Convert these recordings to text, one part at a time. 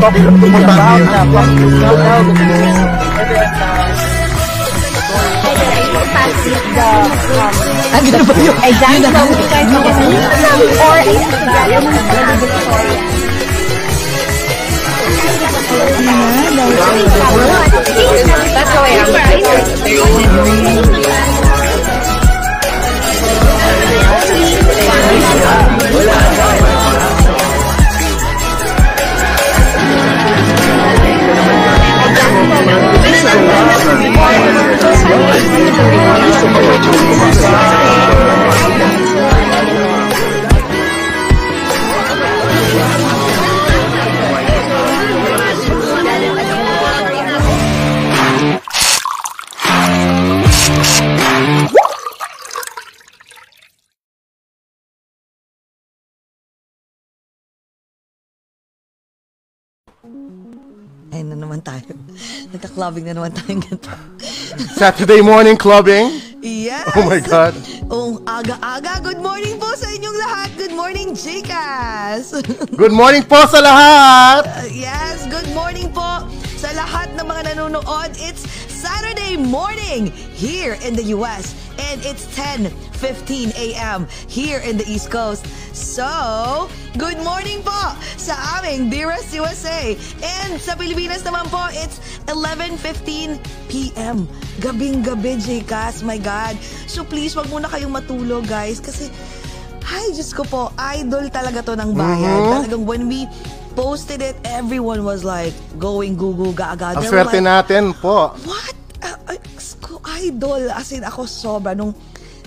talk about na pang daw Ang ganda ba yun? Example, or. That's the way Ayun Nagka-clubbing na naman tayo ganito. Saturday morning clubbing. Yes! Oh my God. Oh, aga-aga. Good morning po sa inyong lahat. Good morning, Jcas. Good morning po sa lahat. yes, good morning po sa lahat ng mga nanonood. It's Saturday morning here in the US and it's 10:15 a.m. here in the East Coast. So, good morning po sa aming dearest USA. And sa Pilipinas naman po, it's 11:15 p.m. Gabing-gabi, Jcas. My God. So please, wag muna kayong matulog, guys. Kasi, ay, Diyos ko po, idol talaga to ng bayan. Mhm. Talagang when we posted it, everyone was like going gugu gaga. Ang They were swerte like, natin po. What? Uh, uh, idol. As in, ako sobra. Nung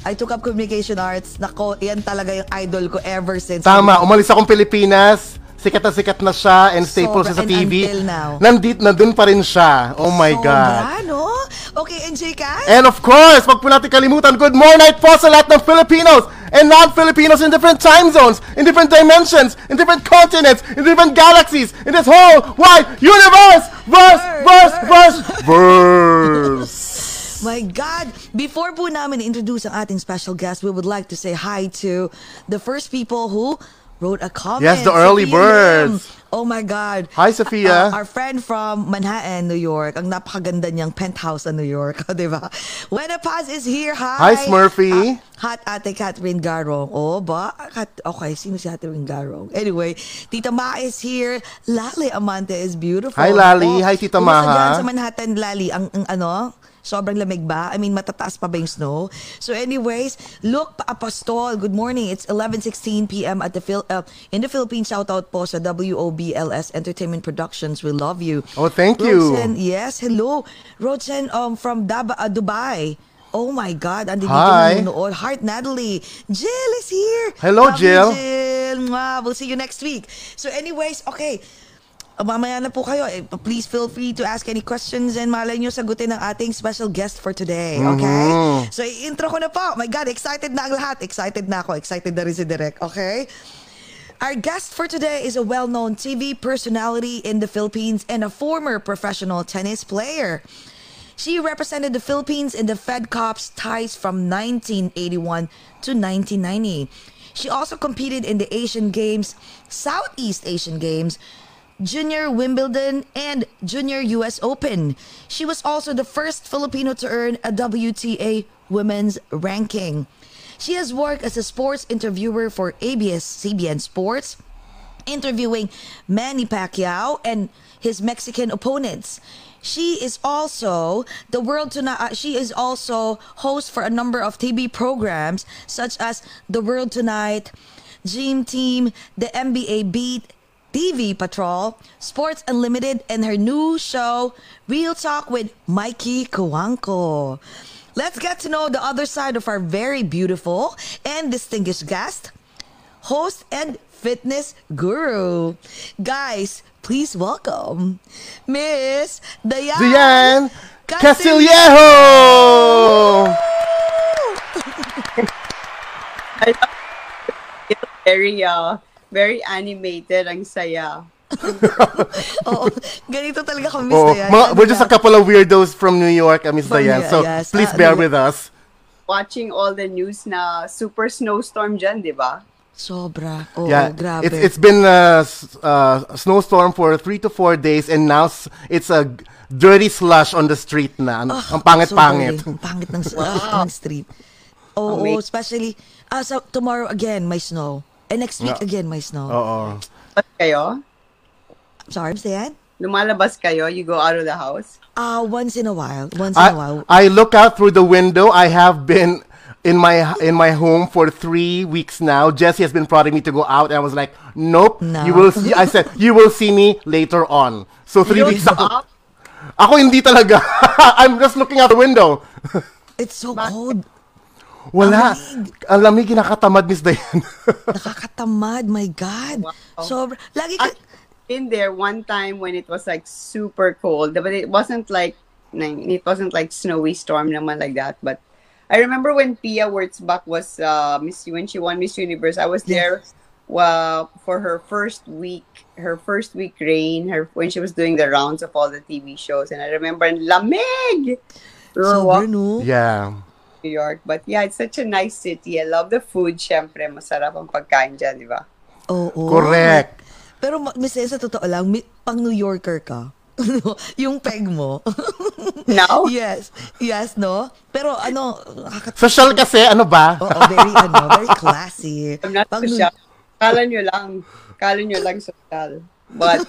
I took up communication arts, nako, yan talaga yung idol ko ever since. Tama, umalis akong Pilipinas. Sikat na sikat na siya and staple Sobra, siya sa and TV. until now. Nandit, nandun pa rin siya. Oh my God. Sobra, no? Okay, and Jcas? And of course, wag po natin kalimutan, good morning po sa lahat ng Filipinos and non-Filipinos in different time zones, in different dimensions, in different continents, in different galaxies, in this whole wide universe! Verse, verse, verse, verse! My God! Before po namin introduce ang ating special guest, we would like to say hi to the first people who wrote a comment. Yes, the early Lim. birds. Oh my God. Hi, Sophia. Uh, our friend from Manhattan, New York. Ang napakaganda niyang penthouse sa New York. di ba? Wena Paz is here. Hi. Hi, Smurfy. Ah, hot ate Catherine Garong. Oh, ba? Kat- okay, sino si Catherine Garong? Anyway, Tita Ma is here. Lali Amante is beautiful. Hi, Lali. Hi, Tita Kumusta Maha. dyan sa Manhattan, Lali? Ang, ang ano? Sobrang lamig ba? I mean, matataas pa ba yung snow? So anyways, look, Apostol, good morning. It's 11.16 p.m. at the Phil- uh, in the Philippines. Shout out po sa WOBLS Entertainment Productions. We love you. Oh, thank you. Rosen, yes, hello. Rosen um, from Daba, uh, Dubai. Oh my God, andito Hi. nanonood. Heart Natalie. Jill is here. Hello, Love you, Jill. Jill. Mwah. We'll see you next week. So anyways, okay. Uh, Mamaya na po kayo. Eh, Please feel free to ask any questions and malay nyo sagutin ng ating special guest for today. Okay? Mhm. So, i-intro ko na po. My God, excited na ang lahat. Excited na ako. Excited na rin si Direk. Okay? Our guest for today is a well-known TV personality in the Philippines and a former professional tennis player. She represented the Philippines in the Fed Cup's ties from 1981 to 1990. She also competed in the Asian Games, Southeast Asian Games, Junior Wimbledon, and Junior US Open. She was also the first Filipino to earn a WTA women's ranking. She has worked as a sports interviewer for ABS-CBN Sports, interviewing Manny Pacquiao and his Mexican opponents. She is also the world tonight. Uh, she is also host for a number of TV programs such as The World Tonight, Dream Team, the NBA Beat, TV Patrol, Sports Unlimited, and her new show, Real Talk with Mikey Kawanko. Let's get to know the other side of our very beautiful and distinguished guest, host and fitness guru. Guys, please welcome Miss Diane, Diane Castillejo. Castillejo! very uh, very animated ang saya. Oo, ganito talaga kami, Miss Oh, Diane. mga, we're just a couple of weirdos from New York, uh, Miss From Diane. So yes, please ah, bear ano- with us. Watching all the news na super snowstorm dyan, di ba? Sobra. Oo, Yeah, grabe. it's it's been a, s- uh, a snowstorm for three to four days, and now s- it's a g- dirty slush on the street na. Ano, ang pangit-pangit. Ang pangit ng, ng street. Oo, Amazing. especially, ah, so tomorrow again, may snow. And next week Yeah. again, my snow. Oo. Lumalabas kayo? Sorry, Mr. Yan? Lumalabas kayo? You go out of the house? Ah, once in a while. Once in a while. I, I look out through the window. I have been in my in my home for three weeks now. Jesse has been prodding me to go out, and I was like, "Nope, No. you will." See, I said, "You will see me later on." So three weeks don't ako. out? Ako hindi talaga. I'm just looking out the window. It's so cold. Wala. Ang lamig, kinakatamad, Miss Diane. Nakakatamad, my God. Wow. Sobra. Lagi ka, been there one time when it was like super cold, but it wasn't like it wasn't like snowy storm naman like that. But I remember when Pia Wurtzbach was uh, Miss when she won Miss Universe, I was there uh, for her first week, her first week reign, her when she was doing the rounds of all the TV shows, and I remember in lamig. We were sobra, walking no? yeah. New York, but yeah, it's such a nice city. I love the food. Syempre, masarap ang pagkain dyan, di ba? Oo. Correct. Pero, Miss sa totoo lang, pang New Yorker ka. yung peg mo. Now? yes. Yes, no? Pero ano, nakaka- Social kasi, ano ba? Oo, very, ano, very classy. I'm not Pang New- social. Kala nyo lang. Kala nyo lang social. But,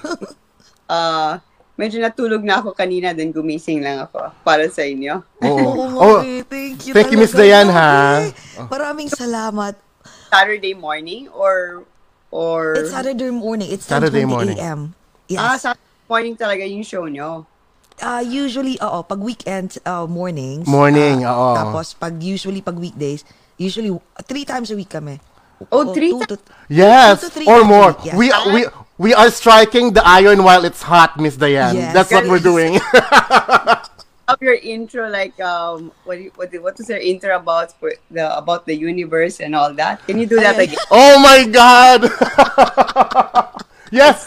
uh, medyo natulog na ako kanina, then gumising lang ako para sa inyo. Oo. Oo, Oh, eh. Thank you thank you, Miss Dayan, ha? Maraming salamat. Saturday morning or or It's Saturday morning. It's Saturday 10:20 morning. a.m. Yes. ah Saturday morning talaga yung show nyo. Uh, usually, oo, pag weekend uh, mornings. Morning, ah, oo. Tapos, pag usually, pag weekdays, usually, uh, three times a week kami. Oh, O, three two times? to- Yes, Two to three or more. week, yes. We we we are striking the iron while it's hot, Miss Diane. Yes. That's what we're doing. Of your intro, like um, what you- what what was your intro about for the about the universe and all that? Can you do that again? oh my God! yes.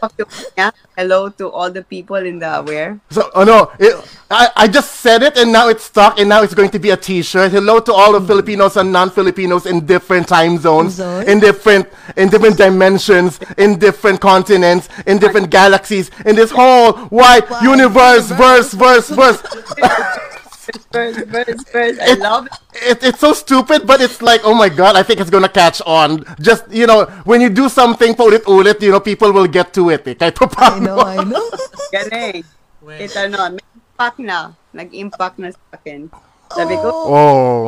Talk to- yeah? Hello to all the people in the where? So, oh no, it, I, I just said it and now it's stuck and now it's going to be a t-shirt. Hello to all of mm. Filipinos and non-Filipinos in different time zones, Zone? in different, in different dimensions, in different continents, in different galaxies, in this whole wide Wide universe, verse, verse, verse. First, first, first. I love it. It, it's so stupid, but it's like, oh my god, I think it's gonna catch on. Just, you know, when you do something paulit-ulit, you know, people will get to it. Eh. Kahit pa I know. I know. Galing. It ano, may impact na. Nag-impact na sa akin. Sabi ko, Oh.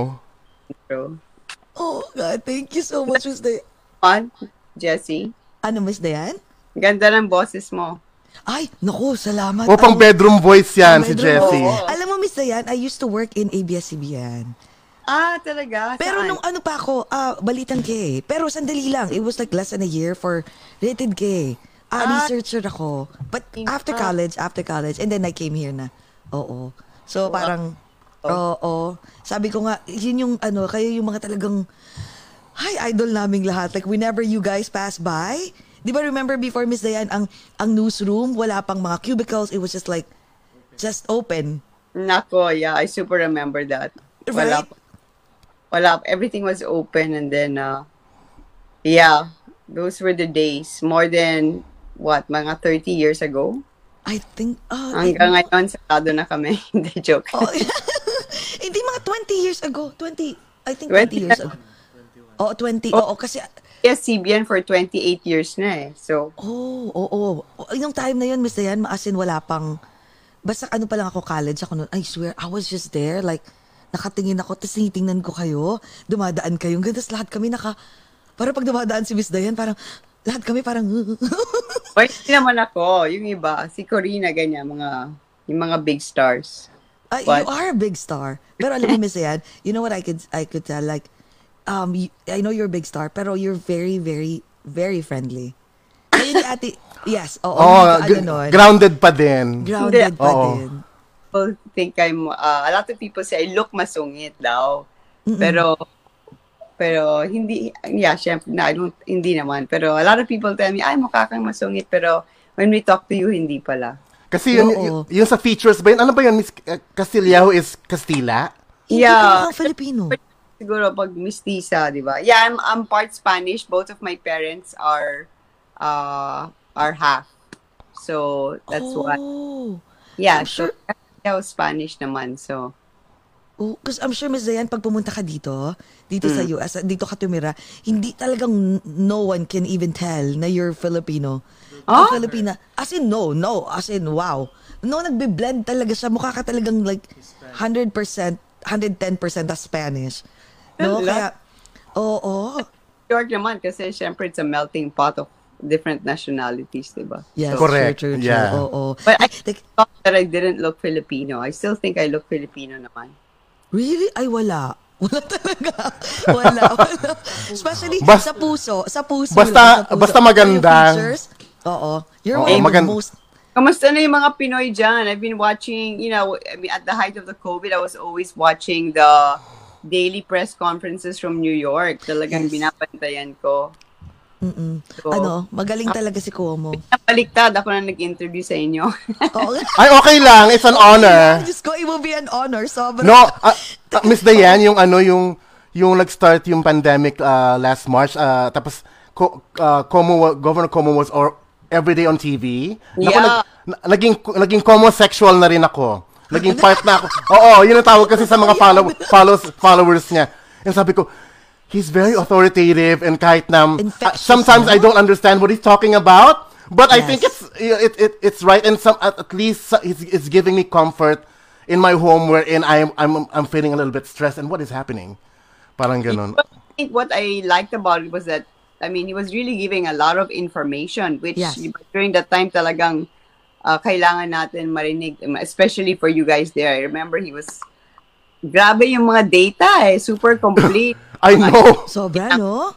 bro. Oh, God, thank you so much, Miss Dayan. On, Jessie. Ano, Miss Dayan? Ganda ng boses mo. Ay, naku, salamat. Oh, pang bedroom voice yan, si Bedroom. Jessie. Oo. Alam Miss Dayan, I used to work in ABS-CBN. Ah, talaga? Pero Saan? nung ano pa ako, ah, balitan gay. Pero sandali lang. It was like less than a year for rated gay. Ah, Ah. researcher ako. But after pa. college, after college, and then I came here na. Oo. So parang, oo. Sabi ko nga, yun yung ano, kayo yung mga talagang, hi, idol naming lahat. Like whenever you guys pass by, di ba remember before Miss Dayan, ang, ang newsroom, wala pang mga cubicles, it was just like, just open. Nako, yeah, I super remember that. Wala, Right? wala, everything was open and then, uh, yeah, those were the days. More than, what, mga 30 years ago? I think, ah, Hanggang ngayon, sarado na kami. Hindi, joke. Oh, hindi mga 20 years ago. 20, I think 20 20 years ago. Oo, 20. Oo, kasi, Yes, CBN for 28 years na eh. So, oh, oo. Oh, Yung time na yun, Miss Dayan, maasin wala pang, basta ano pa lang ako, college ako noon. I swear, I was just there, like, nakatingin ako, tapos tinitingnan ko kayo, dumadaan kayo. Ganun, tapos lahat kami naka, para pag dumadaan si Miss Dayan, parang, lahat kami parang, hindi naman ako. Yung iba, si Corina, ganyan, mga, yung mga big stars. Ah, you are a big star. Pero alam mo, Miss Ayan, you know what I could I could tell? Like, um, you- I know you're a big star, pero you're very, very, very friendly. Kayo ni ate, yes, oo, Oh, hindi ano nun. grounded pa din. Grounded pa Oo. din. People think I'm, uh, a lot of people say I look masungit daw. Pero, pero hindi, yeah, syempre, na, I don't, hindi naman. Pero a lot of people tell me, ay, mukha kang masungit. Pero when we talk to you, hindi pala. Kasi yun, yun, yun sa features ba yun? Ano ba yun, Miss Castillejo is Castilla? Hindi Yeah. ka mukhang Filipino. siguro pag mistisa, di ba? Yeah, I'm, I'm part Spanish. Both of my parents are uh, are half. So, that's why. oh. Yeah, I'm so, sure- I was Spanish naman, so. Oh, because I'm sure, Miss Dayan, pag pumunta ka dito, dito Mm. sa US, dito ka tumira, hindi talagang no one can even tell na you're Filipino. Ah? Oh? Filipina. As in, no, no. As in, wow. No, nagbe-blend talaga siya. Mukha ka talagang like 100%, 110% na Spanish. No, kaya, oo. Oh, New York naman kasi syempre it's a melting pot of different nationalities, di ba? Yes, Correct. true, true, true. Yeah. Oo. But I thought that I didn't look Filipino. I still think I look Filipino naman. Really? Ay, wala. Wala talaga. Wala, wala. Especially Bas- sa puso. Sa puso. Basta- lang, sa puso. basta yung maganda. features, Oo. You're Oo, one of the magan- most... Kamusta na yung mga Pinoy dyan? I've been watching, you know, I mean, at the height of the COVID, I was always watching the daily press conferences from New York. Talagang Yes. binabantayan ko. Mm-mm. So, Ano, magaling talaga si Cuomo. Napaliktad ako na nag-interview sa inyo. Oo. Ay, okay lang. It's an honor. Diyos ko, it will be an honor. Sobra. No, ah, ah, Miss Diane, yung ano, yung yung nag-start yung pandemic uh, last March, uh, tapos ko, uh, Como, wa- Governor Como was or, every day on TV. Naku, Yeah. nag, na- naging, naging Como-sexual na rin ako. Naging part na ako. Oo, yun ang tawag kasi sa mga follow, follows, followers niya. And sabi ko, he's very authoritative and kahit na, uh, Infectious, sometimes I don't understand what he's talking about, but I think it's it, it it's right and some at, at least it's, it's giving me comfort in my home wherein I'm I'm I'm feeling a little bit stressed and what is happening? Parang ganun. I think what I liked about it was that, I mean, he was really giving a lot of information, which Yes. during that time talagang uh, kailangan natin marinig, especially for you guys there. I remember he was, grabe yung mga data eh, super complete. I know. Sobra, no?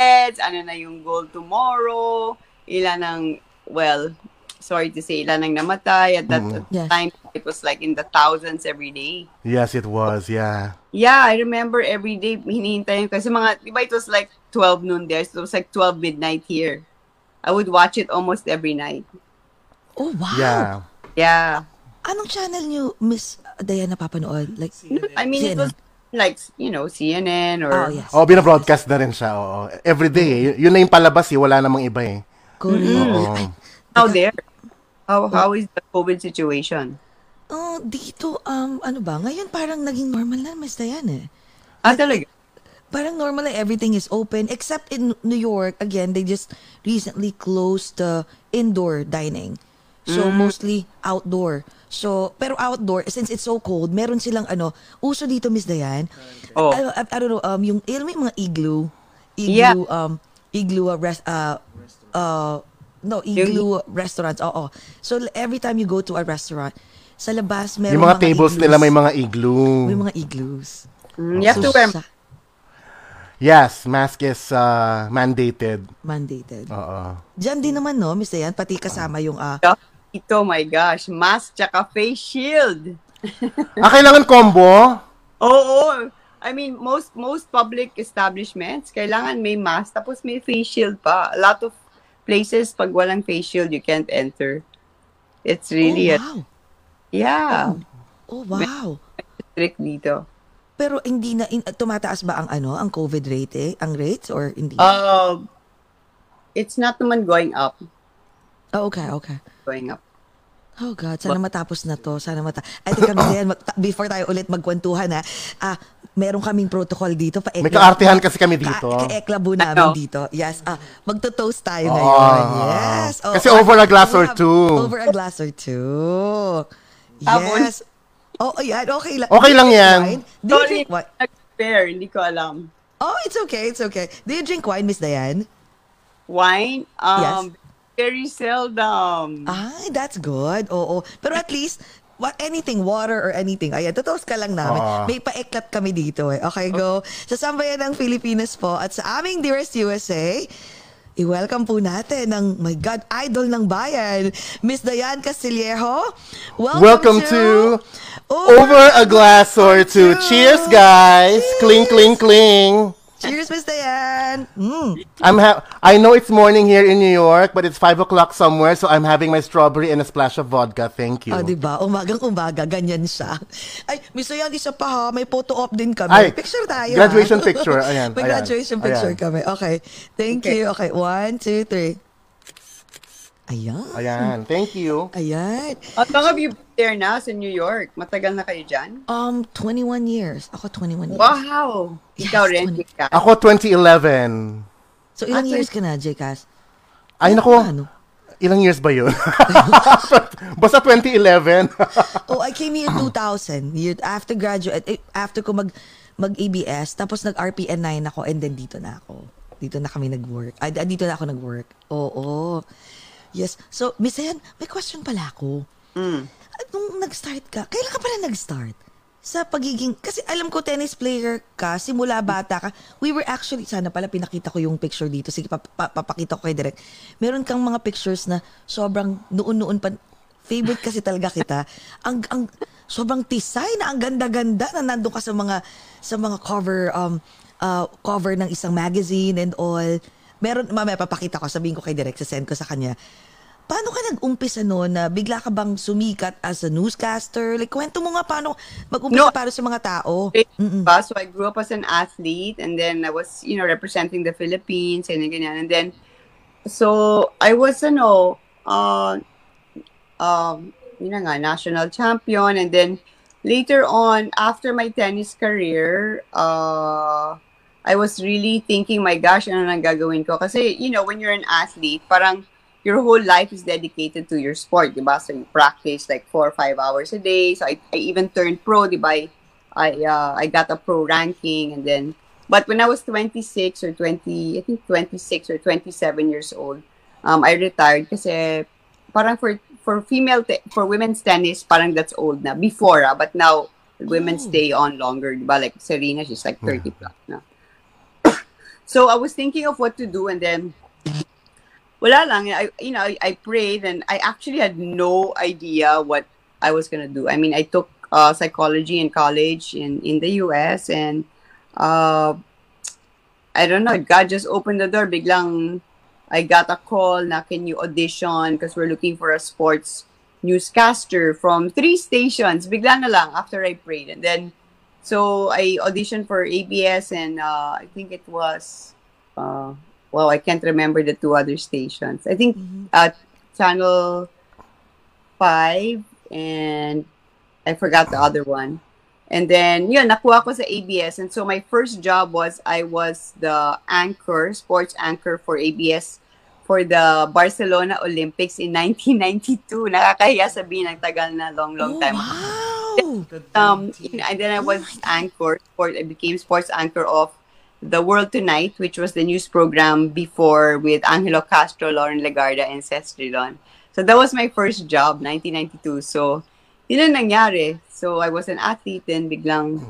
Heads, ano na yung goal tomorrow, ilan ang, well, sorry to say, ilan ang namatay. At that Yes. time, it was like in the thousands every day. Yes, it was. Yeah. Yeah, I remember every day hinihintay ko. Kasi mga, di ba it was like 12 noon there, so it was like 12 midnight here. I would watch it almost every night. Oh, wow. Yeah. Yeah. Anong channel niyo, Miss Diana, papanood? Like, I mean, it was like, you know, CNN or... oh, yes. Oh, binabroadcast na rin siya. Oo. Every day. Y- Yun na yung palabas eh. Wala namang iba eh. Correct. Oo. How there? How, how is the COVID situation? Oh, dito, um, ano ba? Ngayon parang naging normal na, Miss Diana eh. Ah, talaga? parang normally everything is open except in New York again they just recently closed the indoor dining so mostly outdoor so pero outdoor since it's so cold meron silang ano uso dito Miss Dayan Oh. I, I, I don't know um yung alam mo yung mga igloo igloo Yeah. um igloo uh, rest uh uh no igloo restaurants oo so every time you go to a restaurant sa labas meron Yung mga tables igloos. nila may mga igloo. may mga igloos Mm, you have to wear... sa- Yes, mask is uh, mandated. mandated Oo. Diyan din naman, no, Miss Dayan, pati kasama yung, ah, Ito, my gosh, mask tsaka face shield. Ah, kailangan combo? Oo. I mean, most most public establishments, kailangan may mask, tapos may face shield pa. A lot of places, pag walang face shield, you can't enter. It's really, oh, a, wow. yeah, Oh, wow. strict dito. Pero hindi na, in, tumataas ba ang ano, ang COVID rate eh? Ang rates or hindi? Uh, it's not naman going up. oh, okay, okay. Going up. Oh God, sana matapos na to. Sana mata... Yan, mag- ta- before tayo ulit magkwentuhan ha, ah, meron kaming protocol dito. Pa May kaartihan kasi kami dito. Ka- ka-eklabo namin Ano? dito. Yes. Ah, magto-toast tayo Oo. ngayon. Yes. Oh, Kasi over a glass or two. Over a glass or two. Yes. Oh, ayan. Okay lang. Okay lang Do you drink yan. wine? Do you Sorry, drink wine? nag-pair, hindi ko alam. Oh, it's okay. It's okay. Do you drink wine, Miss Diane? Wine? Um, very seldom. Ay, that's good. Oo. Pero at least, what, anything, water or anything. Ayan, totoos ka lang namin. Oo. May paeklat kami dito eh. Okay, go. Sa Sambayan ng Pilipinas po at sa aming Dearest USA, i-welcome po natin ng, my God, idol ng bayan, Miss Diane Castillejo. Welcome, Welcome to Over a glass or two. Cheers, guys. Cling, cling, cling. Cheers, Miss Diane. Mm. I'm ha- I know it's morning here in New York, but it's 5 o'clock somewhere, so I'm having my strawberry and a splash of vodka. Thank you. Ah, di ba? Umagang umaga, ganyan siya. Ay, Miss Diane, isa pa ha, may photo op din kami. Ay, picture tayo. graduation ha? picture. Ayan, may ayan, graduation picture ayan. kami. Okay. Thank Okay. you. Okay, one, two, three. Ayan. Ayan, thank you. Ayan. How long have you been there now sa New York? Matagal na kayo dyan? Um, 21 years. Ako 21 years. Wow! Ikaw Yes, rin, 20. Jika. Ako 2011. So, ilang Ah, years ka na, Jcas? Ay, nako. Ano? Ilang years ba yun? Basta 2011. Oh, I came here 2000. Year after graduate, eh, after ko mag mag-ABS, tapos nag-RPN 9 ako, and then dito na ako. Dito na kami nag-work. Ay, ah, dito na ako nag-work. Oo. Yes. So, Miss Ayan, may question pala ako. Mm. At Nung nag-start ka, kailan ka pala nag-start? Sa pagiging, kasi alam ko tennis player ka, simula bata ka. We were actually, sana pala pinakita ko yung picture dito. Sige, pa- papakita ko kay Direk. Meron kang mga pictures na sobrang noon-noon pa, favorite kasi talaga kita. Ang, ang, sobrang tisay na ang ganda-ganda na nandun ka sa mga, sa mga cover, um, uh, cover ng isang magazine and all. Meron, mamaya papakita ko, sabihin ko kay Direk, send ko sa kanya. Paano ka nag-umpisa noon na bigla ka bang sumikat as a newscaster? Like, kwento mo nga paano mag-umpisa No. para sa mga tao. Mm-mm. So I grew up as an athlete and then I was, you know, representing the Philippines and ganyan. And then, so I was, ano, uh, um, yun nga, national champion. And then later on, after my tennis career, uh, I was really thinking, my gosh, ano nang gagawin ko? Kasi, you know, when you're an athlete, parang your whole life is dedicated to your sport, di ba? So you practice like four or five hours a day. So I, I even turned pro, di ba? I, uh, I got a pro ranking and then, but when I was 26 or 20, I think 26 or 27 years old, um, I retired kasi parang for for female te- for women's tennis parang that's old na before ah, but now women Oh. stay on longer di ba like Serena she's like 30 plus na so I was thinking of what to do and then lang I you know I, I prayed and I actually had no idea what I was gonna do I mean I took uh, psychology in college in in the US and uh, I don't know God just opened the door Big biglang I got a call na can you audition because we're looking for a sports newscaster from three stations. Bigla na lang after I prayed. And then, so I auditioned for ABS and uh, I think it was, uh, well, I can't remember the two other stations. I think uh, Channel 5 and I forgot the other one. And then, yun, nakuha ko sa ABS. And so my first job was I was the anchor, sports anchor for ABS for the Barcelona Olympics in 1992. Nakakahiya sabihin, ang tagal na, long, long Oh, time. Wow! Um, and then I was anchor, sport, I became sports anchor of The World Tonight, which was the news program before with Angelo Castro, Lauren Legarda, and Seth Stridon. So that was my first job, 1992. So, yun ang nangyari. So, I was an athlete and biglang,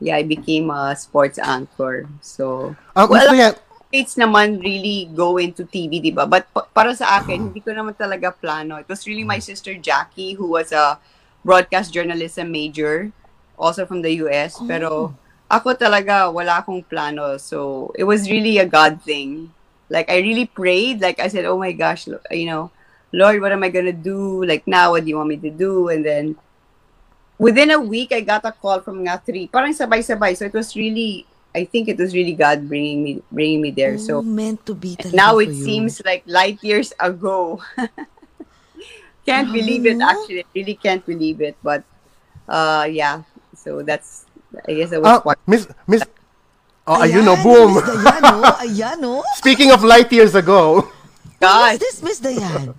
yeah, I became a sports anchor. So, Um, Well, Miss it's naman really go into TV, di ba? But pa- para sa akin, hindi ko naman talaga plano. It was really my sister Jackie who was a broadcast journalism major, also from the US. Pero ako talaga, wala akong plano. So, it was really a God thing. Like, I really prayed. Like, I said, oh my gosh, you know, Lord, what am I gonna do? Like, now, what do you want me to do? And then, within a week, I got a call from nga three. Parang sabay-sabay. So, it was really, I think it was really God bringing me bringing me there. Oh, So, meant to be now it you. seems like light years ago. can't believe it, actually. I really can't believe it. But, uh, yeah. So, that's, I guess that was part. Miss, Miss, oh, Ayan, ayun no, boom. Miss Dayan, oh. Ayan, oh. Speaking of light years ago, When was this, Miss Dayan?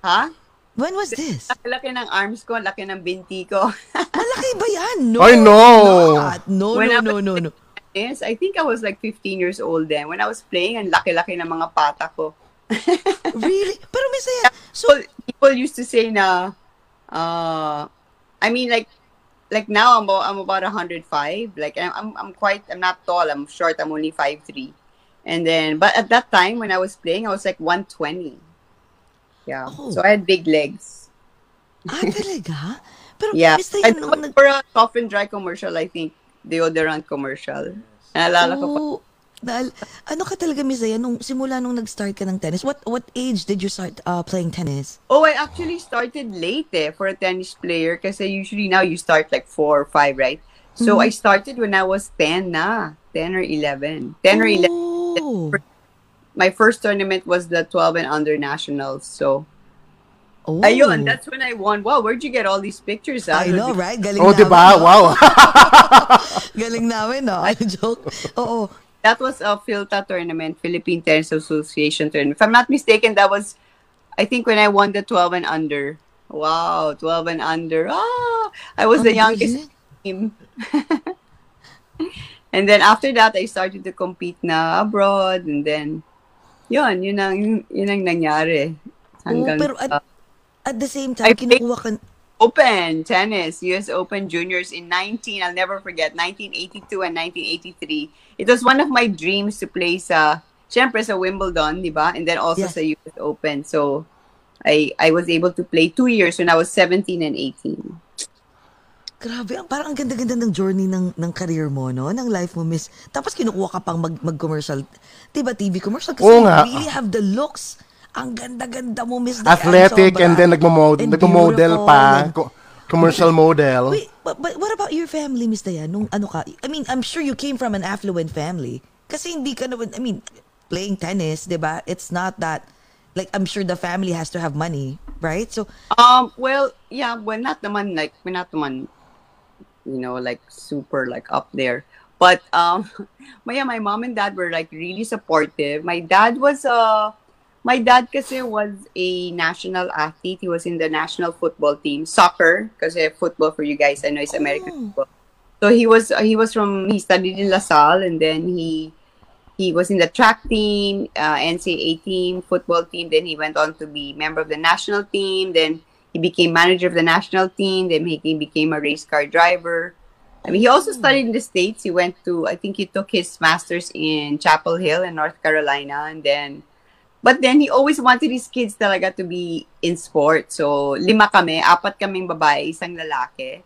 ha? When was this? Laki ng arms ko, laki ng binti ko. Malaki ba yan? No, Ay, no. not. No, When no, I no, no, no. yes, I think I was like 15 years old then. When I was playing, ang laki-laki ng mga pata ko. Really? Pero Miss Dayan, so, people, people used to say na uh I mean like like now I'm about, I'm about 105 like I'm, I'm I'm quite I'm not tall. I'm short. I'm only 5'3 and then but at that time when I was playing I was like 120 yeah. Oh. so I had big legs. Ah, talaga? Pero yeah. Miss and Dayan, nung nag... for a soft and dry commercial I think deodorant commercial. Naalala ko pa Oh, Dahil, ano ka talaga, Miss Zaya, nung simula nung nag-start ka ng tennis, what what age did you start uh, playing tennis? Oh, I actually started late eh, for a tennis player kasi usually now you start like 4 or 5, right? So I started when I was 10 na. 10 or 11. 10 or 11. Oh. My first tournament was the 12 and under nationals. So, oh. ayun, that's when I won. Wow, where'd you get all these pictures? ah? I know, right? Galing Oh, namin, diba? no? Wow. Galing namin, no? I joke. Oo. That was a Philta tournament, Philippine Tennis Association tournament. If I'm not mistaken, that was, I think, when I won the 12 and under. Wow, 12 and under. Ah, I was the Ang youngest team. and then after that, I started to compete na abroad. And then, yun, yun ang, yun ang nangyari. Hanggang pero at- At the same I time, think- kinukuha ka... Open tennis, US Open Juniors in 19, I'll never forget, 1982 and 1983. It was one of my dreams to play sa, syempre sa Wimbledon, di ba? And then also Yes. sa US Open. So, I I was able to play two years when I was 17 and 18. Grabe, ang- parang ang ganda-ganda ng journey ng ng career mo, no? Ng life mo, miss. Tapos kinukuha ka pang mag, mag-commercial. Diba, TV commercial? Kasi Oo you nga. really have the looks. Ang ganda-ganda mo, miss. Diane, Athletic sobra. and then nagmo-model, And nagmo-model pa. Co- commercial model. Wait, but, but what about your family, Miss Dayan? Nung ano ka? I mean, I'm sure you came from an affluent family. Kasi hindi ka naman, I mean, playing tennis, di ba? It's not that, like, I'm sure the family has to have money, right? So, Um, well, yeah, we're not naman like we're not naman, you know, like super like up there. But um, my yeah, my mom and dad were like really supportive. My dad was uh my dad kasi was a national athlete. He was in the national football team, soccer. Kasi football for you guys, I know it's American football. So he was he was from he studied in La Salle and then he he was in the track team, uh, NCAA team, football team. Then he went on to be member of the national team. Then he became manager of the national team. Then he became a race car driver. I mean, he also studied in the states. He went to, I think, he took his master's in Chapel Hill in North Carolina, and then, but then he always wanted his kids talaga to be in sports. So lima kami, apat kaming babae, isang lalaki.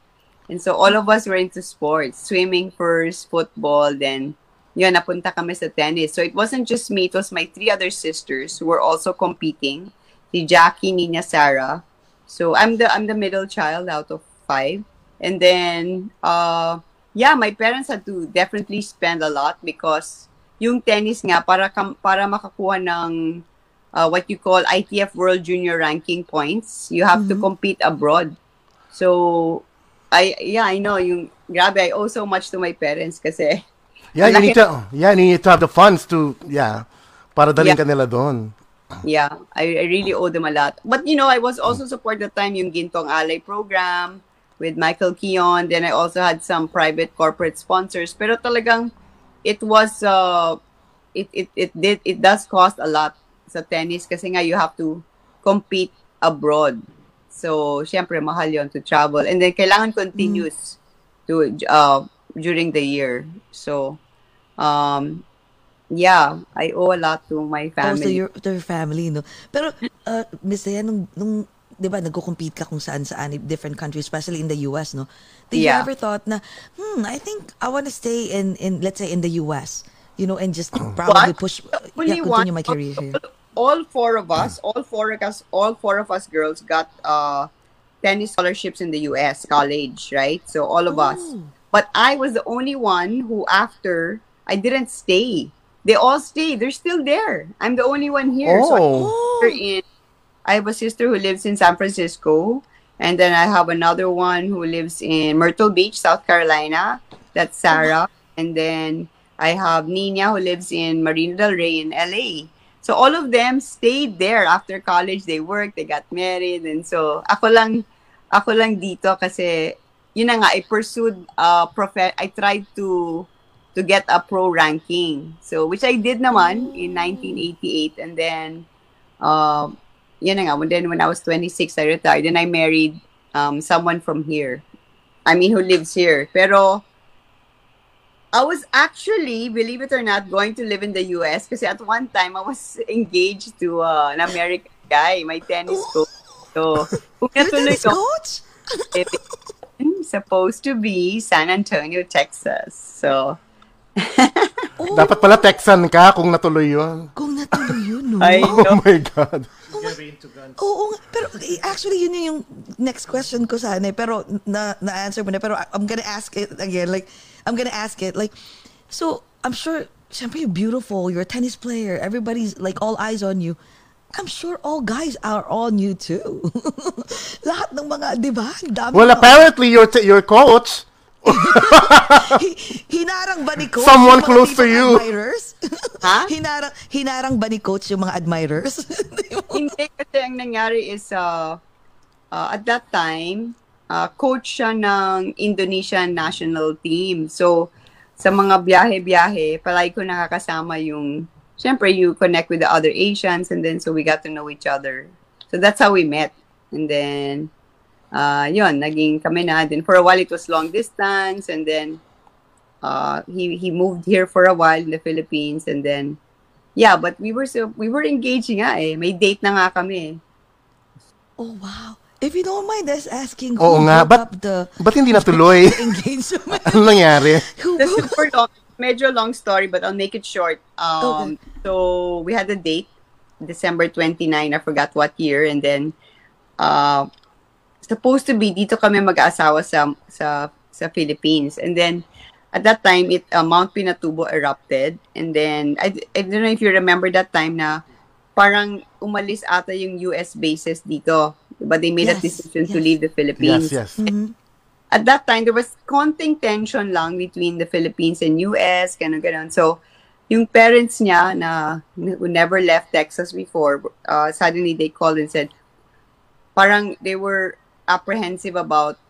And so all of us were into sports, swimming first, football, then yun, napunta kami sa tennis. So it wasn't just me, it was my three other sisters who were also competing. Si Jackie, Nina, Sarah. So I'm the I'm the middle child out of five. And then uh yeah, my parents had to definitely spend a lot because yung tennis nga para kam, para makakuha ng uh, what you call ITF World Junior Ranking points, you have to compete abroad. So I yeah, I know yung grabe I owe so much to my parents kasi Yeah, you need to, yeah, you need to have the funds to, yeah, para dalhin Yeah. ka nila doon. yeah, I, I really owe them a lot. But you know, I was also support the time yung Gintong Alay program with Michael Keon. Then I also had some private corporate sponsors. Pero talagang it was uh it it it did it does cost a lot sa tennis kasi nga you have to compete abroad. So, syempre mahal yon to travel and then kailangan continuous to uh during the year. So, um yeah, I owe a lot to my family. your, to your family, no? Pero, uh, Miss Dayan, nung, nung di ba, nagko-compete ka kung saan-saan, different countries, especially in the US, no? Did you Yeah. ever thought na, hmm, I think I want to stay in, in, let's say, in the US, you know, and just probably What? push, yeah, continue my career here. All four of us, all four of us, all four of us girls got uh tennis scholarships in the US college, right? So all of us. Oh. But I was the only one who after I didn't stay. They all stayed. They're still there. I'm the only one here. So I Oh. in I have a sister who lives in San Francisco, and then I have another one who lives in Myrtle Beach, South Carolina. That's Sarah, and then I have Nina who lives in Marina Del Rey in LA. So all of them stayed there after college. They worked, they got married, and so ako lang, ako lang dito kasi yun na nga. I pursued uh prof- I tried to to get a pro ranking. So which I did naman in 1988, and then um yun na nga, then when I was 26, I retired and I married um, someone from here. I mean, who lives here. Pero, I was actually, believe it or not, going to live in the US kasi at one time, I was engaged to uh, an American guy, my tennis coach. So, kung natuloy tennis ko, coach? supposed to be San Antonio, Texas. So, Oh, Dapat pala Texan ka kung natuloy yun. Kung natuloy yun, no? I Oh know. my God. Oo nga. Pero eh, actually, yun yung next question ko sana. eh. Pero na, na-answer mo na. Pero I'm gonna ask it again. Like, I'm gonna ask it. Like, so, I'm sure, syempre, you're beautiful. You're a tennis player. Everybody's, like, all eyes on you. I'm sure all guys are on you too. Lahat ng mga, di ba? Dami Well, apparently, your, t- your coach, Hi- hinarang ba ni coach Someone close to you. Admirers? Ha? hinarang, hinarang ba ni coach yung mga admirers? Hindi kasi ang nangyari is uh, uh, at that time, uh, coach siya ng Indonesian national team. So, sa mga biyahe-biyahe, palagi ko nakakasama yung, syempre, you connect with the other Asians and then so we got to know each other. So, that's how we met. And then, uh, yun, naging kami na. Then, for a while, it was long distance. And then, uh, he, he moved here for a while in the Philippines. And then, yeah, but we were so, we were engaging nga eh. May date na nga kami eh. Oh, wow. If you don't mind us asking who Oo nga, broke but- up the ba't hindi natuloy? engagement? ano nangyari? who, the who, super long, medyo long story, but I'll make it short. Um, So we had a date, December 29, I forgot what year, and then uh, supposed to be dito kami mag-aasawa sa sa sa Philippines, and then at that time it uh, Mount Pinatubo erupted, and then I, I don't know if you remember that time na parang umalis ata yung US bases dito, but they made a Yes, decision to yes. leave the Philippines Yes, yes. Mhm. at that time, there was konting tension lang between the Philippines and US, ganun, ganun. So, yung parents niya na who never left Texas before, uh, suddenly they called and said, parang they were apprehensive about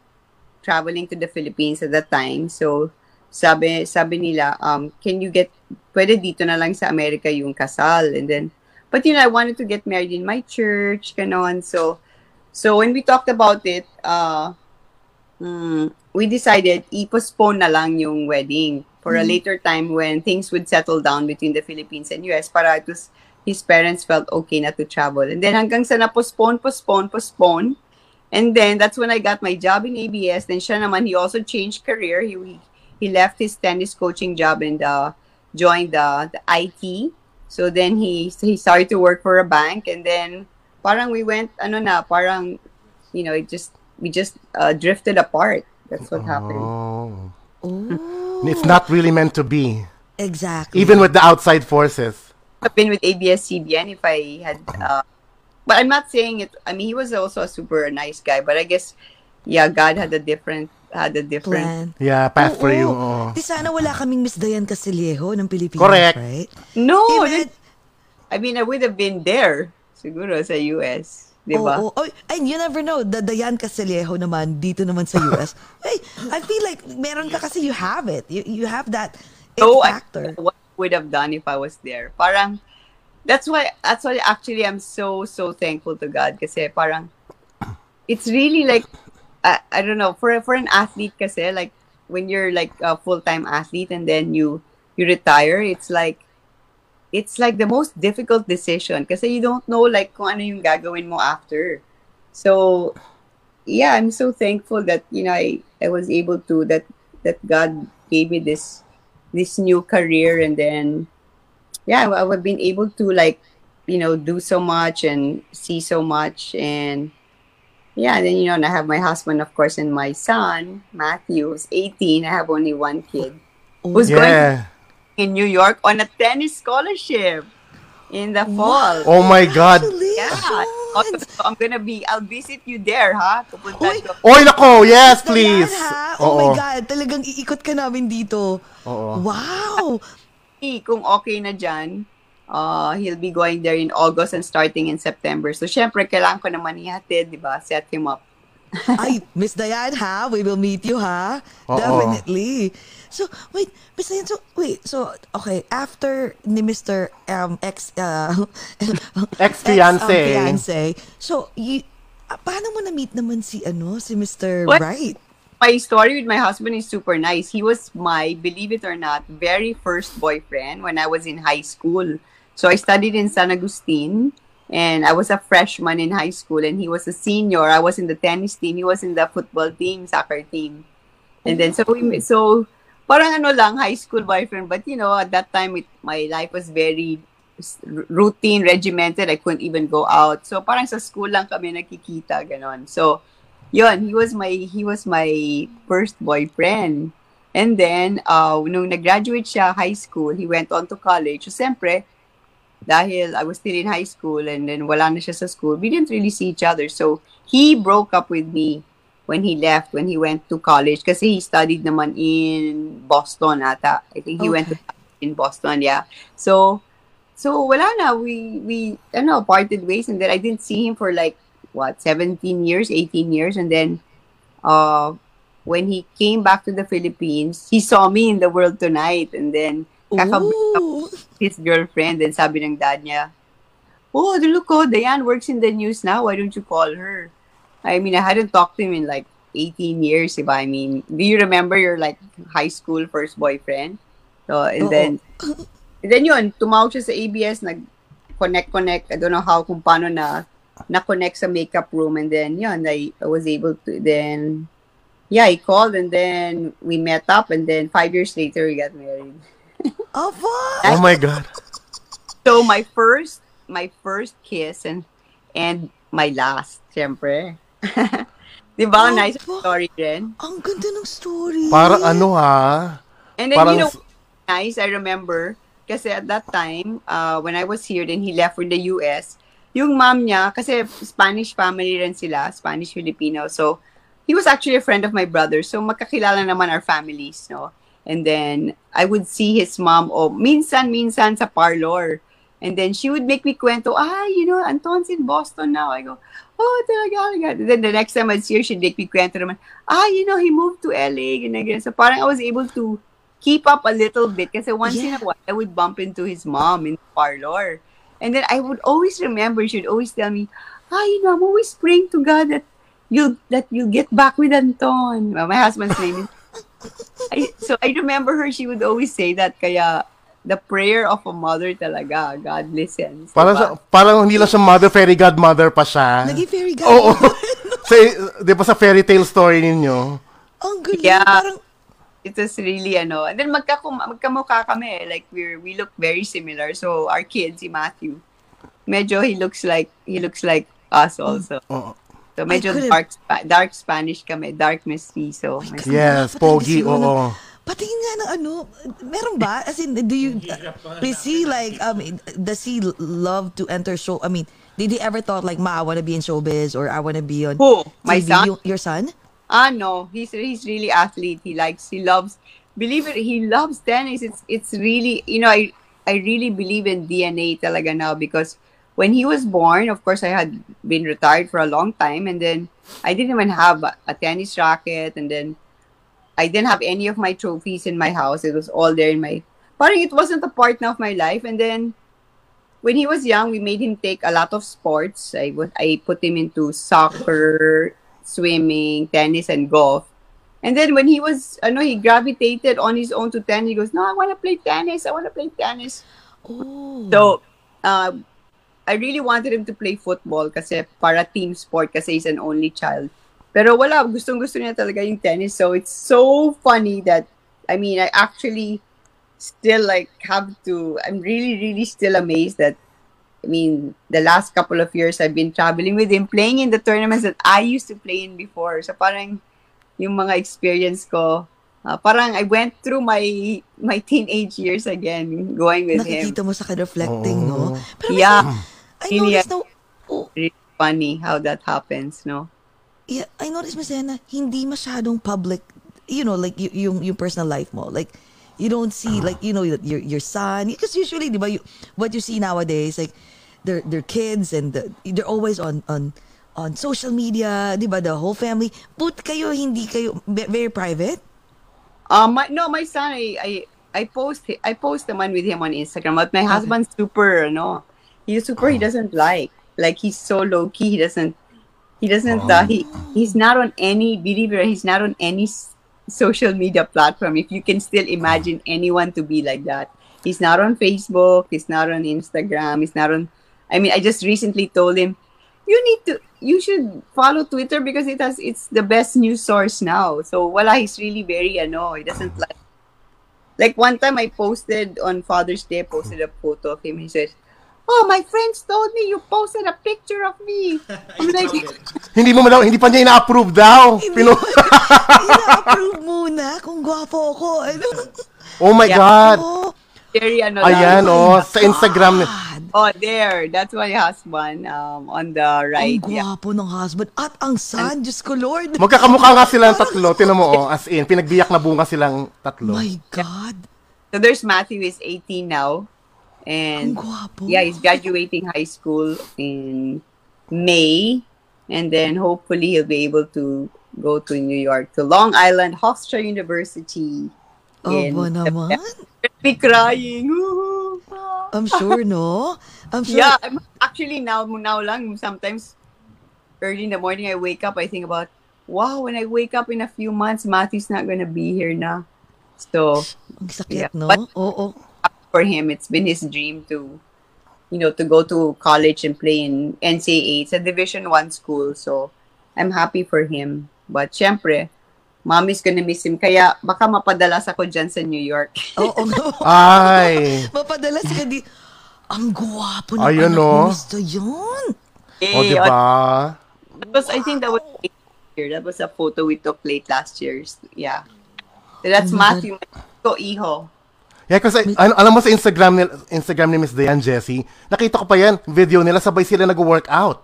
traveling to the Philippines at that time. So, sabi, sabi nila, um, can you get, pwede dito na lang sa Amerika yung kasal. And then, but you know, I wanted to get married in my church, ganon. So, so when we talked about it, uh, mm, we decided i-postpone na lang yung wedding for a later time when things would settle down between the Philippines and US para it was, his parents felt okay na to travel. And then hanggang sa na-postpone, postpone, postpone. And then that's when I got my job in ABS. Then siya naman, he also changed career. He, he left his tennis coaching job and uh, joined the, the IT. So then he he started to work for a bank and then parang we went ano na parang you know it just we just uh, drifted apart. That's what happened. Oh. Oh, It's not really meant to be. exactly. Even with the outside forces. I've been with ABS-CBN if I had uh, but I'm not saying it I mean he was also a super nice guy but I guess yeah God had a different had a different plan. Yeah, path for Oo. you. oo. Di sana wala kaming Miss Dayan Castillejo ng Pilipinas, Correct. right? No, that- I mean I would have been there siguro sa US, 'di ba? Oo, oo. and you never know, the Dayan Castillejo naman, dito naman sa US. hey, I feel like meron ka kasi you have it. You, you have that it So I factor. what I would have done if I was there. Parang that's why that's why actually I'm so so thankful to God kasi parang it's really like I, I don't know for for an athlete kasi like when you're like a full-time athlete and then you you retire it's like it's like the most difficult decision kasi you don't know like kung ano yung gagawin mo after. So yeah, I'm so thankful that you know I I was able to that that God gave me this this new career and then yeah I- I've been able to like you know do so much and see so much and yeah then you know and I have my husband of course and my son Matthew who's 18 I have only one kid oh, who's going Yeah. In New York on a tennis scholarship in the fall Oh my God. yeah Congratulations! so I'm gonna be I'll visit you there ha Pupunta Uy, ko Oy, nako, yes, please. ha? Oh my Oo. God, talagang iikot ka namin dito. Oo. Wow! kung okay na dyan, uh, he'll be going there in August and starting in September. So, syempre, kailangan ko naman ihatid, di ba? Set him up. Ay, Miss Dayan, ha? We will meet you, ha? Oo. Definitely. So, wait, Miss Dayan, so, wait, so, okay, after ni Mr. Um, ex, uh, Ex-fiancé. ex-fiancé, so, you, ah, paano mo na-meet naman si, ano, si Mr. What? Wright? My story with my husband is super nice. He was my, believe it or not, very first boyfriend when I was in high school. So, I studied in San Agustin. And I was a freshman in high school, and he was a senior. I was in the tennis team. He was in the football team, soccer team. And then so we so parang ano lang, high school boyfriend. But you know, at that time, it, my life was very routine, regimented. I couldn't even go out. So parang sa school lang kami nakikita, ganon. So, yun, he was my, he was my first boyfriend. And then, uh, nung nag-graduate siya high school, he went on to college. So, siyempre, dahil I was still in high school and then wala na siya sa school, we didn't really see each other. So, he broke up with me when he left, when he went to college. Kasi he studied naman in Boston ata. I think he went to in Boston, yeah. So, so wala na. We, we, I don't know, parted ways. And then I didn't see him for like, what, 17 years, 18 years. And then, uh, when he came back to the Philippines, he saw me in the world tonight. And then, his girlfriend and sabi ng dad niya, Oh, look, oh, Diane works in the news now. Why don't you call her? I mean, I hadn't talked to him in like 18 years, if I mean. Do you remember your like high school first boyfriend? So, and Oo. then, and then yun, tumawag siya sa ABS, nag-connect-connect. I don't know how, kung paano na, na-connect sa makeup room. And then, yun, I, I was able to, then, yeah, he called and then we met up and then five years later, we got married. Aba! Oh my God. So my first my first kiss and and my last, syempre. 'Di ba? Oh, nice ba- story din. Ang ganda ng story. Parang ano ha? And then Parang you know nice I remember kasi at that time uh, when I was here then he left for the US. Yung mom niya kasi Spanish family rin sila, Spanish Filipino. So he was actually a friend of my brother. So magkakilala naman our families, no? And then I would see his mom oh, minsan minsan sa parlor. And then she would make me kwento, ah, you know, Anton's in Boston now. I go, oh, talaga. And then the next time I'd see her, she'd make me kwento naman, ah, you know, he moved to LA. Ganyan, ganyan. So parang I was able to keep up a little bit kasi once in a while, I would bump into his mom in the parlor. And then I would always remember, she'd always tell me, ah, you know, I'm always praying to God that you that you get back with Anton. Well, my husband's name is I, so I remember her, she would always say that, kaya the prayer of a mother talaga, God listens. Parang, diba? sa- parang hindi lang siya mother, fairy godmother pa siya. Naging fairy god. Oo. sa, di ba sa fairy tale story ninyo? Ang galing. Yeah. Parang, it was really ano. And then magkakum magkamukha kami. Like we we look very similar. So our kid si Matthew, medyo he looks like he looks like us also. Oo. So medyo dark dark Spanish kami, dark mestizo. Yes, pogi, kasi yun, oo. Patingin nga ng ano, meron ba? As in, do you, is he like, um, does he love to enter show? I mean, did he ever thought like, ma, I want to be in showbiz or I want to be on Who? My TV? son? Yung- your son? Ah no, he's he's really athlete. He likes he loves believe it he loves tennis. It's it's really you know I I really believe in DNA talaga now because when he was born, of course I had been retired for a long time and then I didn't even have a, a tennis racket and then I didn't have any of my trophies in my house. It was all there in my parang it wasn't a part now of my life and then when he was young, we made him take a lot of sports. I was I put him into soccer, swimming, tennis, and golf. And then when he was, I know he gravitated on his own to tennis. He goes, "No, I want to play tennis. I want to play tennis." Oh. So, uh, I really wanted him to play football kasi para team sport kasi he's an only child. Pero wala, gustong gusto niya talaga yung tennis. So it's so funny that, I mean, I actually still like have to, I'm really, really still amazed that, I mean, the last couple of years I've been traveling with him, playing in the tournaments that I used to play in before. So parang yung mga experience ko, uh, parang I went through my my teenage years again, going with him. Nakikita mo sa kanya reflecting, no? Pero Yeah. I Really, noticed na, oh, really funny how that happens, no? Yeah, I noticed, Miss Ena, hindi masyadong public, you know, like, y- yung, yung personal life mo. Like, you don't see, like, you know, your, your son. Because usually, di ba, you, what you see nowadays, like, they're, they're kids and the, they're always on, on, on social media, di ba, the whole family. But kayo, hindi kayo, very private? Um, my, no, my son, I, I, I post, I post the one with him on Instagram, but my husband's super, no, he's super, he doesn't like, like he's so low key, he doesn't, he doesn't, uh, he, he's not on any, believe it he's not on any s- social media platform. If you can still imagine anyone to be like that, he's not on Facebook, he's not on Instagram, he's not on, I mean, I just recently told him, you need to you should follow Twitter because it has it's the best news source now. So wala he's really very ano, he doesn't like like one time I posted on Father's Day, I posted a photo of him. He says, "Oh, my friends told me you posted a picture of me." I'm like, Hindi mo daw, hindi pa niya ina-approve daw. Pino- Ina-approve muna kung gwapo ko. Ano? oh my Yeah. God. Oh, very ano Ayan, lang. oh, sa Instagram. Oh, there. That's my husband um, on the Ang right. Yeah. gwapo ng husband. At ang son, Diyos ko, Lord. Magkakamukha nga silang tatlo. Tinan mo, oh, as in, pinagbiyak na bunga silang tatlo. My God. So there's Matthew is 18 now. And yeah, he's graduating high school in May. And then hopefully he'll be able to go to New York, to Long Island, Hofstra University. Oh, ba naman? Be crying. I'm sure, no? I'm sure. Yeah, I'm actually now now lang sometimes early in the morning I wake up I think about wow when I wake up in a few months Matthew's not gonna be here na. So Ang sakit, Yeah, no? but- Oo. For him it's been his dream to you know to go to college and play in NCAA. It's a Division One school, so I'm happy for him. But syempre, mommy's gonna miss him. Kaya baka mapadalas ako dyan sa New York. Oo nga. Ay. Mapadalas ka di. Ang gwapo ng Ayun, anak no? ni Mr. Yun. Eh, O, diba? That was, I think that was year. That was a photo we took late last year. Yeah. So that's Oh Matthew ko iho. Yeah, kasi ano, alam mo sa Instagram ni, Instagram ni Miss Diane Jessie, nakita ko pa yan, video nila, sabay sila nag-workout.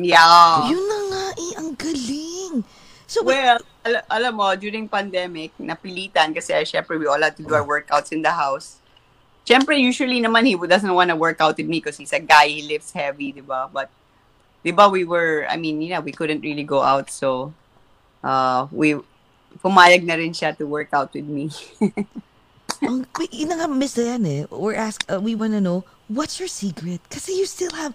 Yeah. Yun na nga eh, ang galing. So, Well, al- alam mo, during pandemic, napilitan kasi syempre we all had to do our workouts in the house. Syempre, usually naman he doesn't want to work out with me because he's a guy, he lifts heavy, di ba? But, di ba, we were, I mean, you know, we couldn't really go out, so, uh, we, pumayag na rin siya to work out with me. ang, wait, yun na nga, Miss Diane eh. We're ask, uh, we wanna know, what's your secret? Kasi you still have,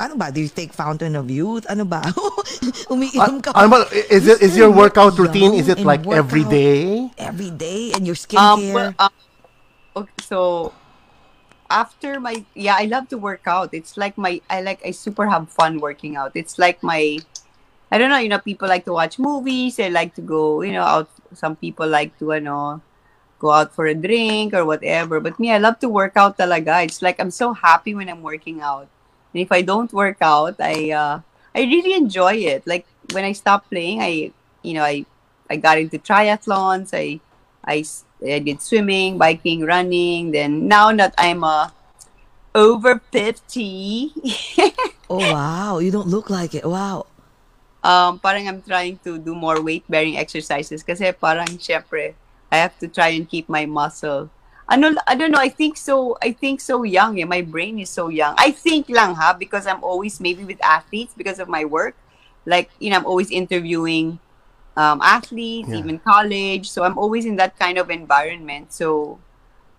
ano ba, do you take fountain of youth? Ano ba? Umiinom ka Ano ba, is it is your You still workout look routine is young it like and every workout day? Every day and your Um, skincare. well, um, okay, so after my yeah, I love to work out. It's like my I like I super have fun working out. It's like my I don't know, you know, people like to watch movies, they like to go, you know, out some people like to ano go out for a drink or whatever. But me, I love to work out talaga. It's like I'm so happy when I'm working out. And if I don't work out, I uh I really enjoy it. Like when I stopped playing, I you know, I I got into triathlons. I I, I did swimming, biking, running. Then now that I'm uh, over 50, oh, wow. You don't look like it. Wow. um, parang I'm trying to do more weight-bearing exercises kasi parang syempre, I have to try and keep my muscle. Ano, I don't know, I think so, I think so young. Eh. My brain is so young. I think lang ha, because I'm always maybe with athletes because of my work. Like, you know, I'm always interviewing um, athletes, Yeah. even college. So I'm always in that kind of environment. So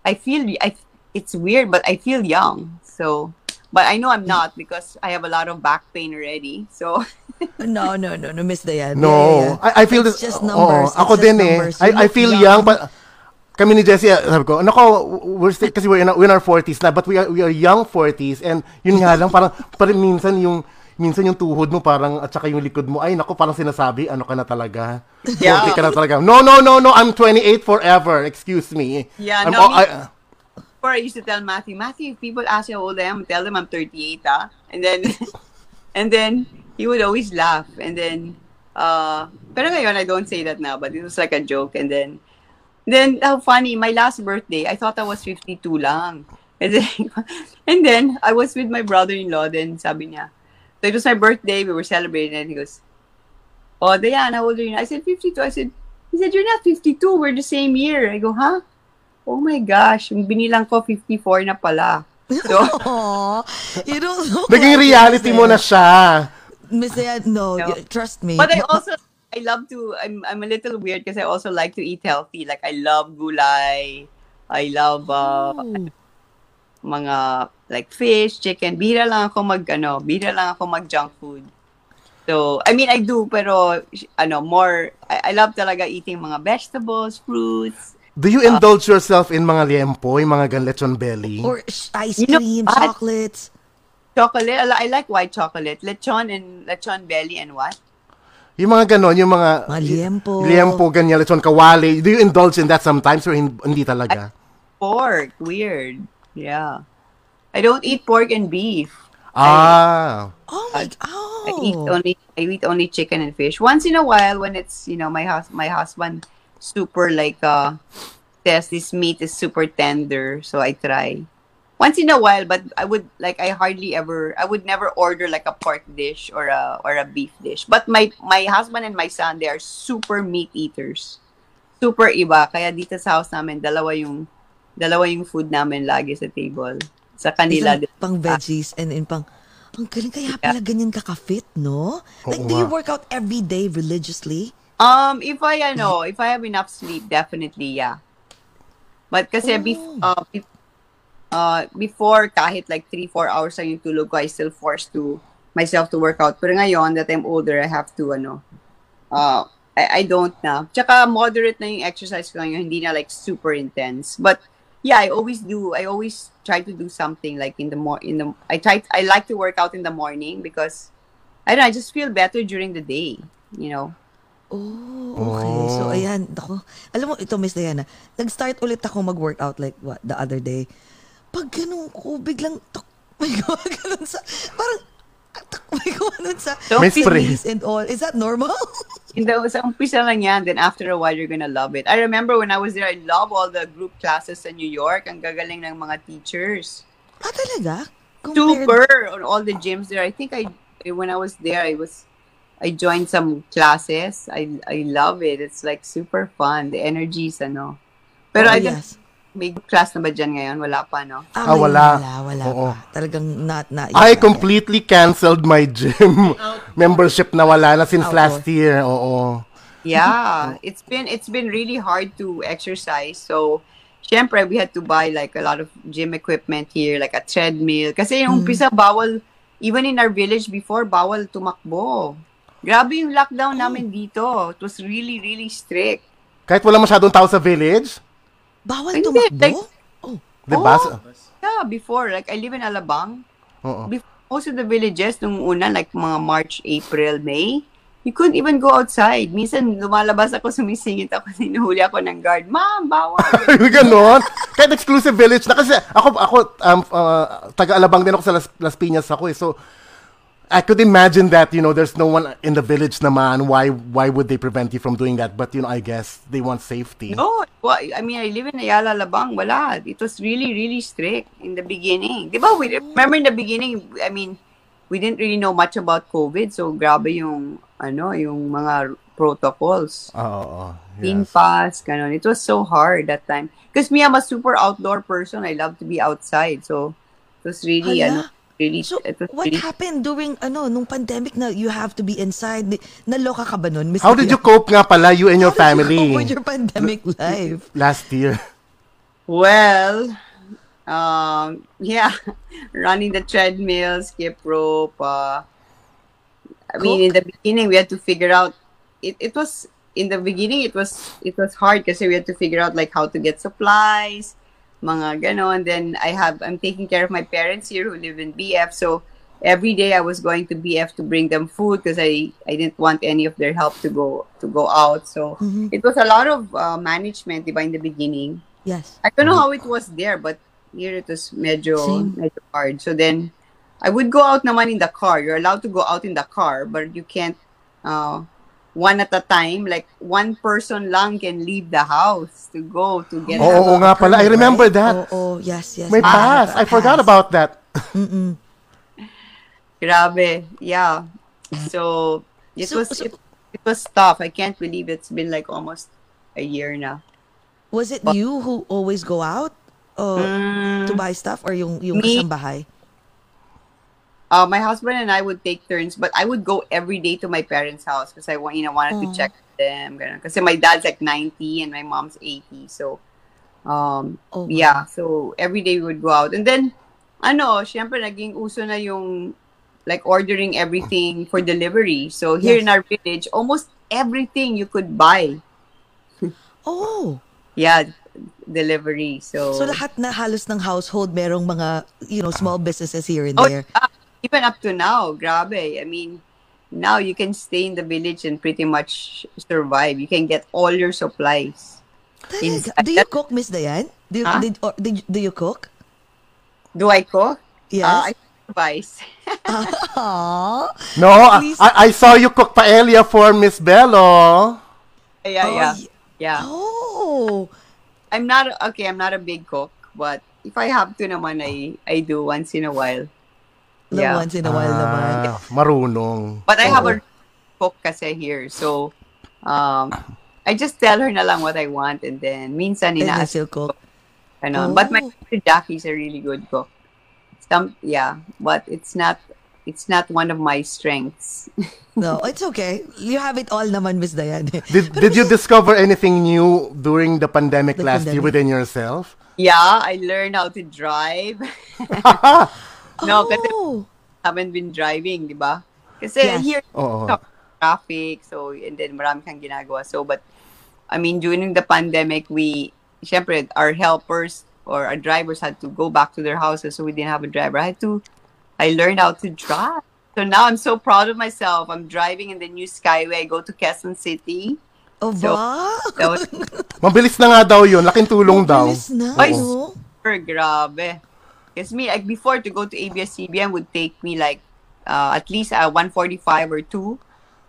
I feel I it's weird, but I feel young. So, but I know I'm not because I have a lot of back pain already. So No, no, no, no, Miss Diane. No, Yeah, yeah. I, I feel It's this. just oo, numbers. It's ako just din eh. numbers. You I, I feel young, but kami ni Jessie, ah, sabi ko, nako, we're still, kasi we're in, our, we're in our 40s na, but we are, we are young 40s, and yun nga lang, parang, parang minsan yung, minsan yung tuhod mo parang, at saka yung likod mo, ay, nako, parang sinasabi, ano ka na talaga? Yeah. 40 ka na talaga. No, no, no, no, I'm 28 forever, excuse me. Yeah, I'm, no, oh, me- I- before I used to tell Matthew, Matthew, if people ask you how old I am, tell them I'm 38, ah. And then, and then he would always laugh. And then, uh, pero ngayon, I don't say that now, but it was like a joke. And then, then how funny, my last birthday, I thought I was 52 lang. And then, and then I was with my brother-in-law, then sabi niya, so it was my birthday, we were celebrating, and he goes, Oh, Diana, how old are you? I said, 52. I said, he said, you're not 52, we're the same year. I go, huh? Oh my gosh, yung binilang ko 54 na pala. So, you don't look naging reality mo na siya. Miss no, No. trust me. but I also, I love to, I'm, I'm a little weird because I also like to eat healthy. Like, I love gulay. I love uh, Oh. mga, like, fish, chicken. Bira lang ako mag, ano, bira lang ako mag junk food. So, I mean, I do, pero, ano, more, I, I love talaga eating mga vegetables, fruits. Do you indulge yourself in mga liempo, yung mga gan lechon belly? Or sh- ice You know cream, what? chocolates. Chocolate, I, li- I like white chocolate. Lechon and, lechon belly and what? Yung mga ganon, yung mga... Mga liempo. Liempo, ganyan, lechon kawali. Do you indulge in that sometimes or hin- hindi talaga? Pork, weird. Yeah. I don't eat pork and beef. ah. Oh my, I eat oh. only I eat only chicken and fish. Once in a while when it's, you know, my hus- my husband super like uh says this meat is super tender, so I try. Once in a while, but I would like I hardly ever I would never order like a pork dish or a or a beef dish. But my my husband and my son they are super meat eaters. Super iba. Kaya dito sa house namin dalawa yung dalawa yung food namin lagi sa table. Sa kanila Isang pang veggies and in pang, ang galing kaya pala ganyan kakafit, no? Like, do you work out every day religiously? Um, if I ano, if I have enough sleep, definitely, yeah. But kasi bef- uh, uh, before, kahit like 3-4 hours lang yung tulog ko, I still forced to myself to work out. Pero ngayon, that I'm older, I have to, ano, uh, I, I don't na. Tsaka moderate na yung exercise ko ngayon, hindi na like super intense. But yeah, I always do. I always try to do something like in the more in the. I try. I like to work out in the morning because I don't. know, I just feel better during the day. You know. Oh, okay. So, ayan. Ako, alam mo, ito, Miss Diana, nag-start ulit ako mag-workout like what, the other day. Pag ganun ko, biglang, tok, may gawa ganun sa, parang, tok, may gawa ganun sa, May spray. knees and all. Is that normal? Hindi, sa umpisa lang yan. Then after a while, you're gonna love it. I remember when I was there, I love all the group classes in New York. Ang gagaling ng mga teachers. ah, talaga? Super! On all the gyms there. I think I, when I was there, I was, I joined some classes. I, I love it. It's like super fun. The energies, ano. Pero Oh, I yes. may class na ba dyan ngayon? Wala pa, no? Ah, Ah, wala. Wala, wala Oo. pa. Talagang not, not I yet. completely canceled my gym membership na wala na since Outdoor. last year. Oo. Yeah, it's been it's been really hard to exercise. So, syempre, we had to buy like a lot of gym equipment here, like a treadmill. Kasi yung umpisa, bawal, even in our village before, bawal tumakbo. Grabe yung lockdown namin dito. It was really, really strict. Kahit wala masyadong tao sa village, Bawal Hindi, tumakbo? like- oh. di ba? Oh. Yeah, before, like, I live in Alabang. Oo. Before, most of the villages, nung una, like mga March, April, May, you couldn't even go outside. Minsan, lumalabas ako, sumisingit ako, sinuhuli ako ng guard. Ma'am, bawal. Ganon. Kahit exclusive village na kasi ako ako um, uh, taga-Alabang din ako sa Las, Las Piñas ako eh. So I could imagine that, you know, there's no one in the village naman. Why why would they prevent you from doing that? But you know, I guess they want safety. No, well, I mean, I live in Ayala, Labang. Wala. It was really, really strict in the beginning. Di ba? We, remember in the beginning, I mean, we didn't really know much about COVID. So, grabe yung, ano, yung mga protocols. Team yes. pass, ganun. It was so hard that time. Because me, I'm a super outdoor person. I love to be outside. So, it was really, Hala. ano, really, So, it was what really, happened during, ano, nung pandemic na you have to be inside? Naloka ka ba nun, Miss How did you cope nga pala, you and your How did you family cope with your pandemic life? last year? Well, um, yeah, running the treadmill, skip rope. Uh, I mean, in the beginning, we had to figure out. It, it was in the beginning. It was it was hard because we had to figure out like how to get supplies, mga ganon. Then I have I'm taking care of my parents here who live in BF. So every day I was going to BF to bring them food because I I didn't want any of their help to go to go out. So it was a lot of uh, management, diba, in the beginning. Yes. I don't know how it was there, but here it was medyo, Same. medyo hard. So then, I would go out naman in the car. You're allowed to go out in the car, but you can't uh, one at a time. Like, one person lang can leave the house to go to get Oo, oo nga pala. I remember that. Oh, oh, yes, yes. May Ah, pass. I forgot pass. about that. Grabe. Yeah. So, it So- was so- it, it was tough. I can't believe it's been like almost a year now. Was it you who always go out uh, to buy stuff or yung, yung Mm. Me. kasambahay? Uh, my husband and I would take turns, but I would go every day to my parents' house because I want, you know, wanted to check them. Because my dad's like 90 and my mom's 80. So, um, Oh, yeah. So, every day we would go out. And then, ano, syempre, naging uso na yung, like, ordering everything for delivery. So, here Yes. in our village, almost everything you could buy. Oh. Yeah, delivery. So, So lahat na halos ng household merong mga, you know, small businesses here and Oh, there. yeah. Even up to now, grabe. I mean, now you can stay in the village and pretty much survive. You can get all your supplies. In- Do you cook, Miss Dayan? Do you, Huh? did, or, did, do you cook? Do I cook? Yes. Uh, I advice. No, I, I, I saw you cook paella for Miss Bello. yeah, Oh, yeah, y- yeah. Oh. I'm not okay. I'm not a big cook, but if I have to, naman I I do once in a while. Yeah. once in a while naman. Ah, marunong. But I have Oo. a cook kasi here, so um, I just tell her na lang what I want, and then minsan inaas she'll cook. ano. But my Oh. sister Jackie's a really good cook. Some yeah, but it's not it's not one of my strengths. No, it's okay. You have it all naman, Miss Dayan. Did, did you discover anything new during the pandemic The last year pandemic. within yourself? yeah, I learned how to drive. no, kasi oh. haven't been driving, di ba? Kasi Yes. here Oo. traffic, so and then marami kang ginagawa. So but I mean during the pandemic we syempre our helpers or our drivers had to go back to their houses so we didn't have a driver. I had to I learned how to drive. So now I'm so proud of myself. I'm driving in the new Skyway. I go to Quezon City. Oh, So- ba? That was Mabilis na nga daw yun. Laking tulong daw. Bilis na. Ay, super grabe. Because me, like before to go to ABS-CBN would take me like uh, at least uh, 145 or 2.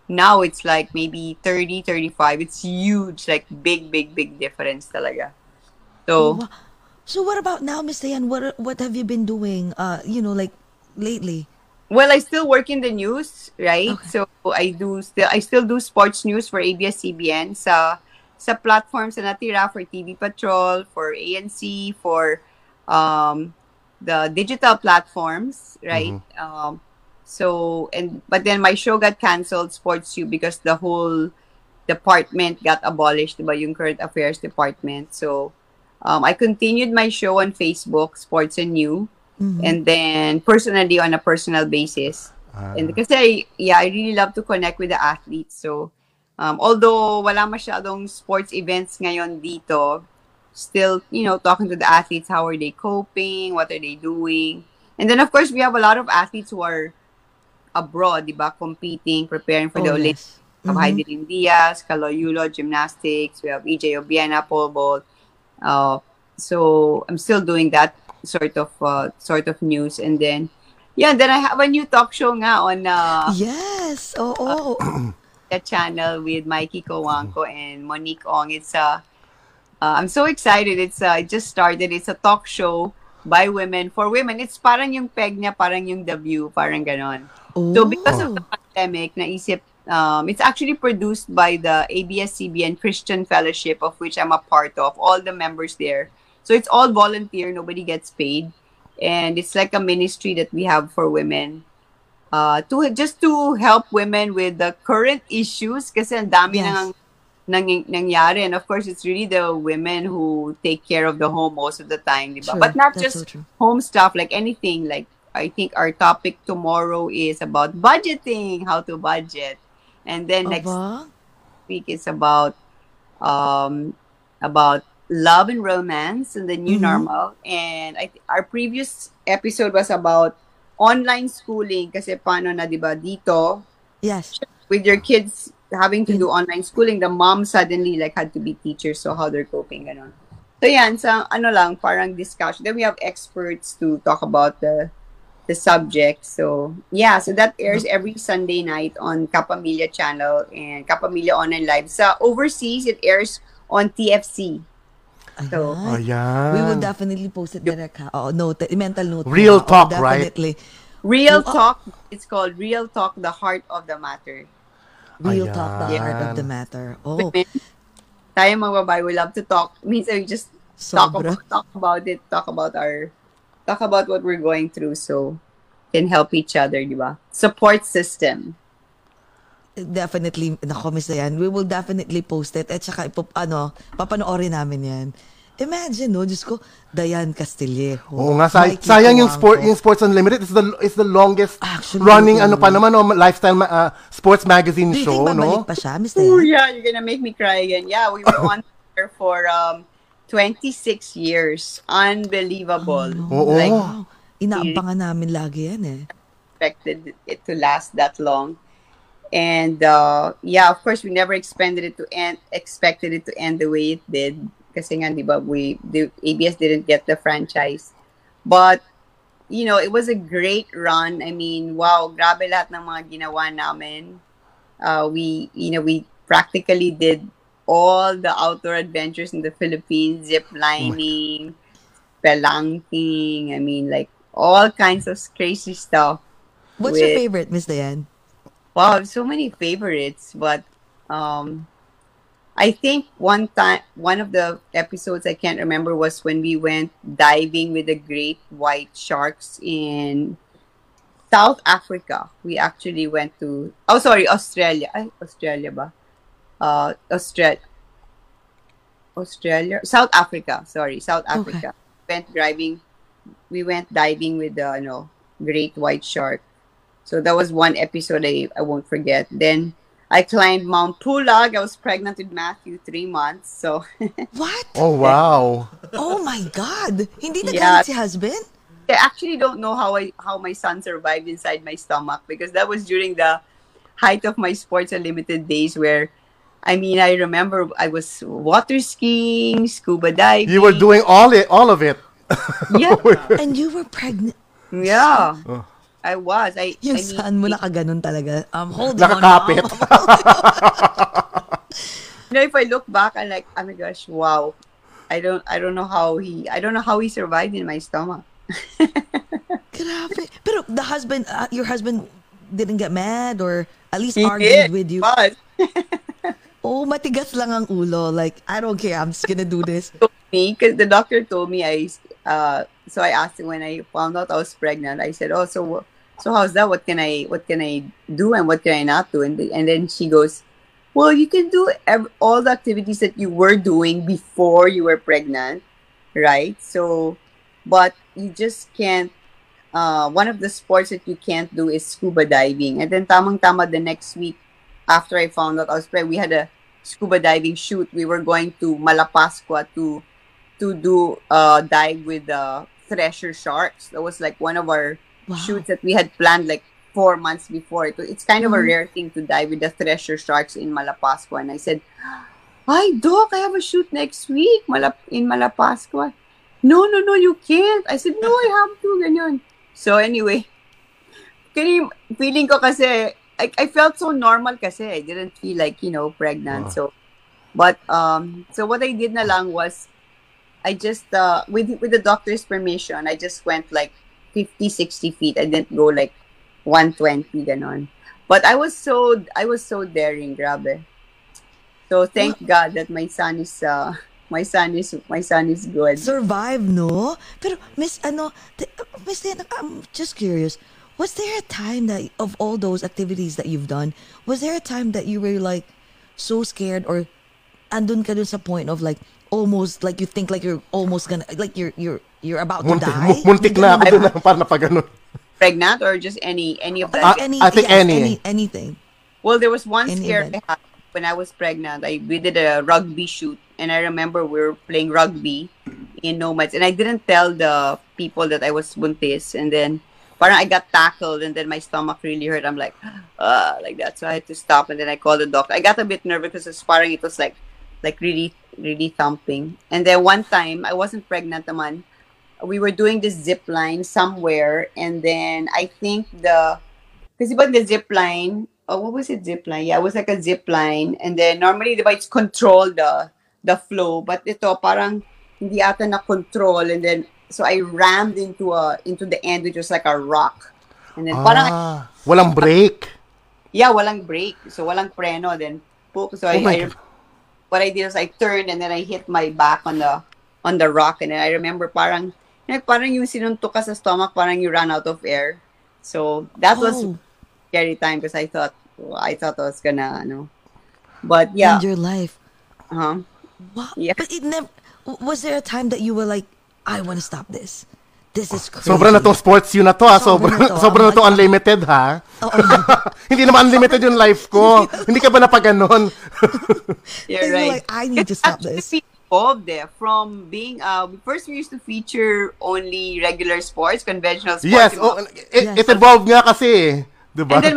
Now it's like maybe 30, 35. It's huge, like big, big, big difference talaga. So, So what about now, Miss Dayan? What what have you been doing? Uh, you know, like lately. well, I still work in the news, right? So I do still I still do sports news for ABS-CBN sa sa platforms na natira for TV Patrol, for ANC, for um the digital platforms, right? Um so and but then my show got canceled, Sports U, because the whole department got abolished, diba, yung current affairs department. So um, I continued my show on Facebook, Sports and New, and then personally on a personal basis. And kasi, yeah, I really love to connect with the athletes. So, um, although wala masyadong sports events ngayon dito, still, you know, talking to the athletes, how are they coping, what are they doing. And then, of course, we have a lot of athletes who are abroad, di ba, competing, preparing for the Oh, Olympics. yes. We have Heidelin Diaz, Kaloyulo, gymnastics. We have EJ Obiena, pole vault. Uh, so I'm still doing that sort of uh, sort of news, and then yeah, and then I have a new talk show nga on uh, Yes. Oh, oh. that channel with Mikey Kowanko and Monique Ong. It's uh, uh, I'm so excited. It's uh, it just started. It's a talk show by women for women. It's parang yung peg niya, parang yung The View, parang ganon. So because of the pandemic, naisip, um, it's actually produced by the ABS-CBN Christian Fellowship, of which I'm a part of, all the members there. So it's all volunteer, nobody gets paid. And it's like a ministry that we have for women. Uh, to just to help women with the current issues kasi ang dami Yes. nang, nang nangyari and of course it's really the women who take care of the home most of the time di ba? True. but not That's just so home stuff like anything like I think our topic tomorrow is about budgeting, how to budget. And then next Aba? week is about um about love and romance and the new Mhm. normal. And I th- our previous episode was about online schooling kasi paano na 'di ba dito Yes. with your kids having to do mm. online schooling, the mom suddenly like had to be teachers, so how they're coping, ganon. So yan, sa ano lang, parang discussion. Then we have experts to talk about the the subject. So yeah, so that airs mm-hmm. every Sunday night on Kapamilya channel and Kapamilya Online Live. Sa overseas, it airs on TFC. So, Ayan. Oh, Ayan. We will definitely post it direct ha. Oh, note, mental note. Real ha. Oh, talk, right? Real Oh, oh. Talk, it's called Real Talk, the heart of the matter. Real talk, the Ayan. heart of the matter. Oh, Tayo mga babae, we love to talk. Minsan we just talk about, talk about it, talk about our, talk about what we're going through so can help each other, di ba? Support system. Definitely, nako, Miss Dayan, we will definitely post it. At saka, ipop, ano, papanoorin namin yan. Imagine, no, Diyos ko, Dayan Castillejo. Oo nga, say- Mikey sayang yung sport, yung Sports Unlimited. It's the it's the longest Actually, running ano pa naman, no, lifestyle ma- uh, sports magazine Do you show, think babalik no? pa siya, Miss Oh yeah, you're gonna make me cry again. Yeah, we were on there for um 26 years. Unbelievable. Oo. Like Wow. Inaabangan namin lagi yan eh. expected it to last that long. And uh, yeah, of course, we never expected it to end. Expected it to end the way it did. Kasi nga, di ba, we the ABS didn't get the franchise, but you know, it was a great run. I mean, wow, grabe lahat ng mga ginawa namin. Uh, we, you know, we practically did all the outdoor adventures in the Philippines, zip lining, spelunking. I mean, like all kinds of crazy stuff. What's your favorite, Miss Diane? Wow, so many favorites, but um I think one time one of the episodes I can't remember was when we went diving with the great white sharks in South Africa. We actually went to oh sorry, Australia. Ay, Australia ba? Uh Australia Australia South Africa, sorry, South Africa. Went driving we went diving with the you know, great white shark. So that was one episode I, I won't forget. Then I climbed Mount Pulag. I was pregnant with Matthew three months. So What? Oh, wow. Oh my God! Hindi na Yeah. galit si husband? I actually don't know how I how my son survived inside my stomach because that was during the height of my Sports Unlimited days where I mean I remember I was water skiing, scuba diving. You were doing all it, all of it. Yeah. And you were pregnant. Yeah. Oh. I was. I Yung I mean, son mo nakaganon talaga. Um, hold on. Nakakapit. mom. you know, if I look back, I'm like, oh my gosh, wow. I don't I don't know how he I don't know how he survived in my stomach. Grabe. Pero the husband, uh, your husband didn't get mad or at least He argued did, with you. But Oh, matigas lang ang ulo. Like, I don't care. I'm just gonna do this. me because the doctor told me I uh so I asked him when I found out I was pregnant. I said, "Oh, so wha- so how's that? What can I what can I do and what can I not do?" And and then she goes, "Well, you can do ev- all the activities that you were doing before you were pregnant, right? So, but you just can't. Uh, one of the sports that you can't do is scuba diving. And then tamang tama the next week after I found out I was pregnant, we had a scuba diving shoot. We were going to Malapascua to to do uh dive with the thresher sharks. That was like one of our Wow. shoots that we had planned like four months before. It, it's kind of a Mhm. rare thing to dive with the thresher sharks in Malapascua. And I said, Hi, Doc, I have a shoot next week Malap- in Malapascua. No, no, no, you can't. I said, no, I have to. Ganyan. So anyway, kaya feeling ko kasi, I, I felt so normal kasi. I didn't feel like, you know, pregnant. So, but, um, so what I did na lang was, I just, uh, with, with the doctor's permission, I just went like 50, 60 feet. I didn't go like 120, ganon. But I was so, I was so daring, grabe. So thank God that my son is, uh, my son is, my son is good. Survive, no? Pero, Miss, ano, t- Miss Diana, I'm just curious. Was there a time that, of all those activities that you've done, was there a time that you were like so scared or andun ka dun sa point of like almost like you think like you're almost gonna like you're you're you're about to Muntik, die? muntik na ako dun na parang napaganon. Pregnant or just any, any of that? Ah, any, I think yes, any. any anything. Well, there was one Any scare event. I had when I was pregnant. I we did a rugby shoot, and I remember we were playing rugby in Nomads, and I didn't tell the people that I was buntis, and then parang I got tackled, and then my stomach really hurt. I'm like, uh, like that, so I had to stop, and then I called the doctor. I got a bit nervous because it's parang it was like, like really, really thumping. And then one time I wasn't pregnant, naman. We were doing this zip line somewhere, and then I think the Kasi ba the zip line, oh, what was it zip line? Yeah, it was like a zip line. And then normally, ba, it's control the the flow. But ito, parang hindi ata na control. And then, so I rammed into a into the end, which was like a rock. And then parang, Ah, walang break. yeah, walang brake. So walang preno. Then, so I, Oh I-. what I did was I turned and then I hit my back on the on the rock. And then I remember parang, parang yung sinuntok ka sa stomach, parang you ran out of air. So that was Oh, scary time because I thought I thought I was gonna ano. But yeah, end your life. uh-huh. Wow. Yeah. But it never was there a time that you were like, I want to stop this. This is crazy. Sobra na tong sports yun na to ha. Sobra Sobra, na to. sobra na to unlimited ha. Oo. Hindi naman unlimited yung life ko. Hindi ka ba napaganon? you're You're right. like, I need to stop Actually, this. evolved there from being uh first we used to feature only regular sports, conventional sports. yes, oh, it, Yes. it evolved nga kasi eh. Diba? And then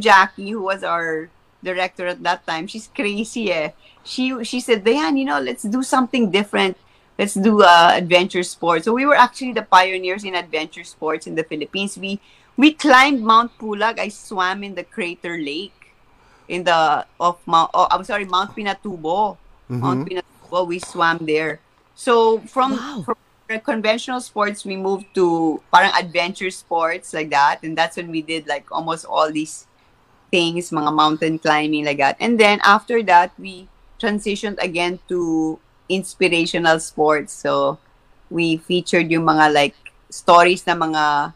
Jackie, who was our director at that time, she's crazy eh. She she said, Dayan, you know, let's do something different. Let's do uh, adventure sports. So we were actually the pioneers in adventure sports in the Philippines. We we climbed Mount Pulag. I swam in the Crater Lake in the of Mount. Oh, I'm sorry, Mount Pinatubo. Mount Pinatubo. We swam there. So from Wow. from conventional sports, we moved to parang adventure sports like that, and that's when we did like almost all these things, mga mountain climbing like that. And then after that, we transitioned again to inspirational sports. So we featured yung mga like stories na mga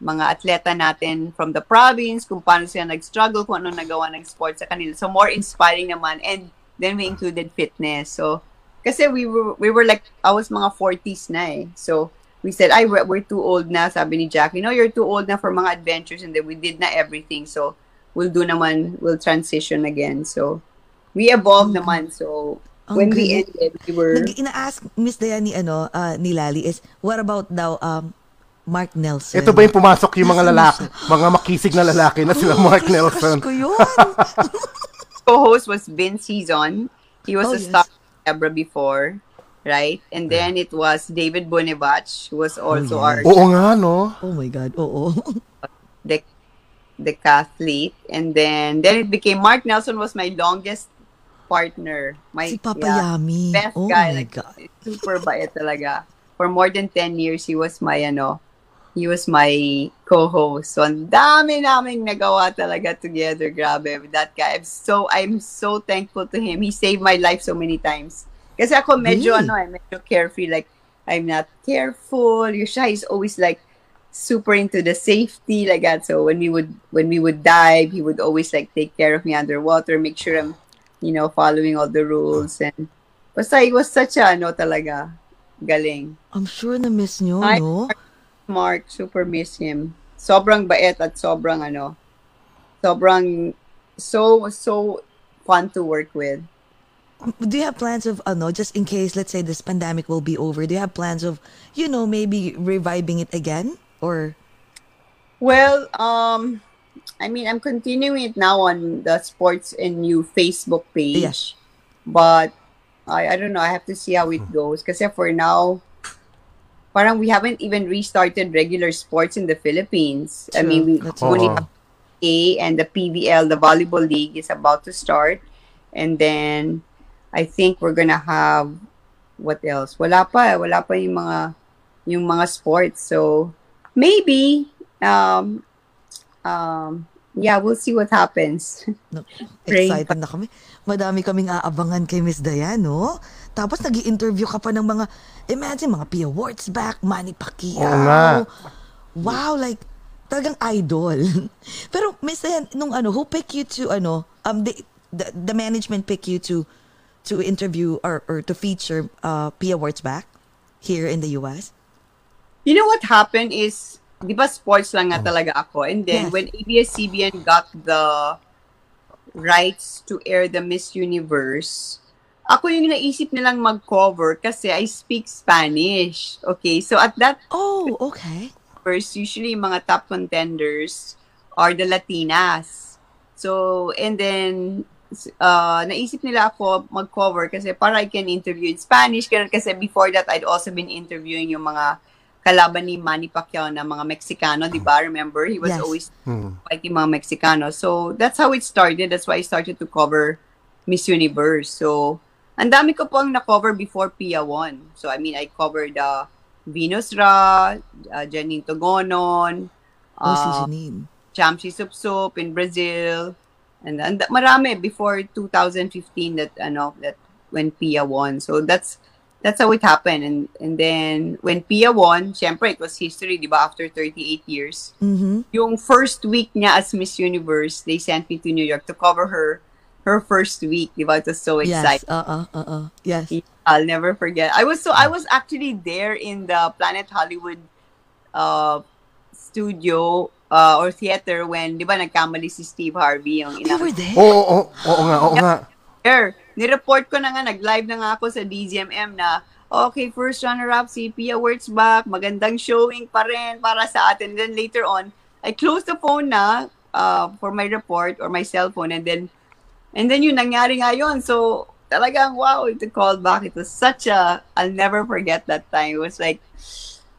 mga atleta natin from the province, kung paano sila nag-struggle, kung ano nagawa ng sports sa kanila. So more inspiring naman. And then we included fitness. So kasi we were we were like I was mga 40s na eh. So we said, ay, we're, we're too old na. Sabi ni Jackie, no, you're too old na for mga adventures. And then we did na everything. So we'll do naman, we'll transition again. So we evolved naman. So Ang when we galing. ended, we were Nag ina-ask Miss ni ano ah, ni Lali is what about daw um Mark Nelson? Ito ba yung pumasok yung mga lalaki, mga makisig na lalaki na sila Mark Nelson? Crush ko yun. co-host was Vince Season. He was Oh, a yes. star of Debra before, right? And then it was David Bonivach, who was also our Oo nga, no? oh my God, oo. the decathlete. And then then it became Mark Nelson was my longest partner. My si Papa yeah, Yami. best oh guy. my like, God. Super bait talaga. For more than 10 years, he was my ano, he was my co-host. So, ang dami naming nagawa talaga together. Grabe, with that guy. I'm so, I'm so thankful to him. He saved my life so many times. Kasi ako medyo, Really? ano, eh, medyo carefree. Like, I'm not careful. Yung siya is always like, super into the safety like that. So when we would when we would dive, he would always like take care of me underwater, make sure I'm, you know, following all the rules and basta he was such a ano talaga galing. I'm sure na miss nyo, Ay, no? Mark, super miss him. Sobrang bait at sobrang ano, sobrang so so fun to work with. Do you have plans of ano just in case let's say this pandemic will be over? Do you have plans of you know maybe reviving it again or Well, um, I mean, I'm continuing it now on the Sports and New Facebook page. Yes. But I, I don't know. I have to see how it goes. Because for now, parang we haven't even restarted regular sports in the Philippines. I mean, we That's only Oo. have A and the PVL, the volleyball league, is about to start. And then I think we're gonna have what else? Wala pa, wala pa yung mga yung mga sports. So maybe um um yeah, we'll see what happens. no, excited na kami. Madami kaming aabangan kay Miss Dayan, no? Tapos nag interview ka pa ng mga, imagine, mga Pia back, Manny Pacquiao. Oo nga. Wow, like, talagang idol. Pero Miss Dayan, nung ano, who pick you to, ano, um, the, the, the management pick you to, to interview or, or to feature uh, Pia back here in the US? You know what happened is, di ba sports lang nga talaga ako. And then Yes. when ABS-CBN got the rights to air the Miss Universe, ako yung naisip nilang mag-cover kasi I speak Spanish. Okay, so at that Oh, okay. first, usually mga top contenders are the Latinas. So, and then, uh, naisip nila ako mag-cover kasi para I can interview in Spanish. Ganun kasi before that, I'd also been interviewing yung mga kalaban ni Manny Pacquiao na mga Mexicano, di ba? Remember? He was Yes. always Hmm. fighting mga Mexicano. So, that's how it started. That's why I started to cover Miss Universe. So, ang dami ko pong na-cover before Pia won. So, I mean, I covered uh, Venus Ra, uh, Janine Togonon, Oh, si uh, Janine. Chamsi Supsup in Brazil. And, and marami before 2015 that ano that when Pia won. So that's that's how it happened. And and then when Pia won, syempre it was history, 'di ba? After 38 years. Mm-hmm. Yung first week niya as Miss Universe, they sent me to New York to cover her her first week. 'Di ba? It was so exciting. Yes. Uh-uh, uh-uh. Yes. I'll never forget. I was so I was actually there in the Planet Hollywood uh studio uh, or theater when 'di ba nagkamali si Steve Harvey yung You inang were there? Oo, oo, oo nga, oo nga. Sir, nireport ko na nga, nag-live na nga ako sa DZMM na, okay, first runner-up si Pia Wurtzbach, magandang showing pa rin para sa atin. Then later on, I closed the phone na, uh, for my report or my cell phone and then and then yun nangyari nga yun. So talagang wow, to call back. It was such a I'll never forget that time. It was like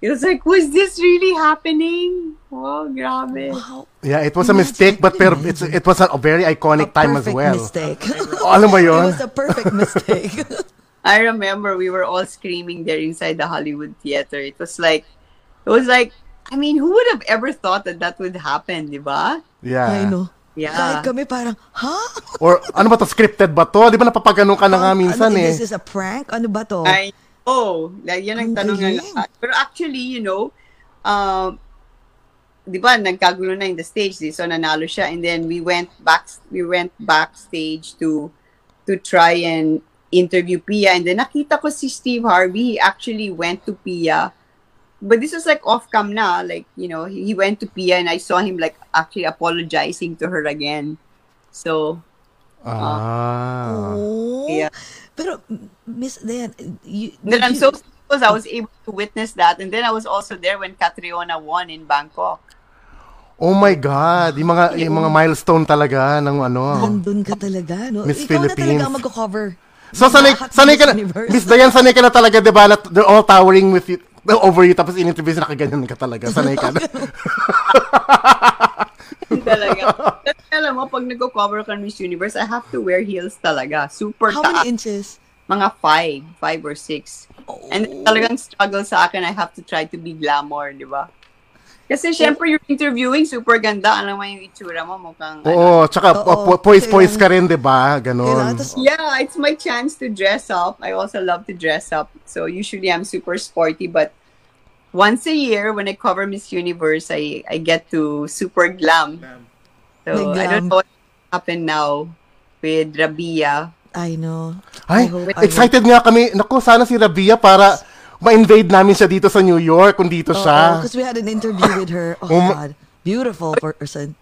it was like, was this really happening? Wow, grabe. Wow. Yeah, it was a mistake, but pero it's, it was a very iconic A time as perfect well. mistake. Oh, alam mo it yun? was a perfect mistake. I remember we were all screaming there inside the Hollywood Theater. It was like, it was like, I mean, who would have ever thought that that would happen, di ba? Yeah. I know. Yeah. Kahit kami parang, ha? Or ano ba to, scripted ba to? Di ba napapagano ka na nga minsan ano, eh. This is a prank? Ano ba to? I oh, like, yun ang tanong ng lahat. Pero actually, you know, um, di ba, nagkagulo na in the stage, di? so nanalo siya, and then we went back, we went backstage to, to try and interview Pia, and then nakita ko si Steve Harvey, he actually went to Pia, but this was like off-cam na, like, you know, he, he went to Pia, and I saw him like actually apologizing to her again. So, Ah. Oh. Yeah. Pero, Miss Dayan, you, Then I'm you- so because I was able to witness that, and then I was also there when Catriona won in Bangkok. Oh my God, yung mga, yung mga milestone talaga ng ano. Nandun ka talaga, no? Miss Ikaw na Philippines. talaga ang magko-cover. So sanay, sanay ka na, Miss Universe. Miss Dayan, sanay ka na talaga, di ba, na they're all towering with you, over you, tapos in-interview sila, nakaganyan ka talaga, sanay ka na. talaga. Kasi alam mo, pag nagko-cover ka ng Miss Universe, I have to wear heels talaga. Super How taas. many inches? Mga five, five or six. And talagang struggle sa akin, I have to try to be glamour, di ba? Kasi syempre, you're interviewing, super ganda. Alam mo yung itsura mo, mukhang... ano. Oo, tsaka Oo, po- poise-poise ka rin, di ba? Ganon. Yeah, it's my chance to dress up. I also love to dress up. So usually I'm super sporty, but once a year when I cover Miss Universe, I I get to super glam. So May I glam. don't know what happened now with Rabia. I know. Ay, I hope- I excited nga kami. Naku, sana si Rabia para ma-invade namin siya dito sa New York kung dito Oo, siya. because we had an interview with her. Oh, Um, God. Beautiful person.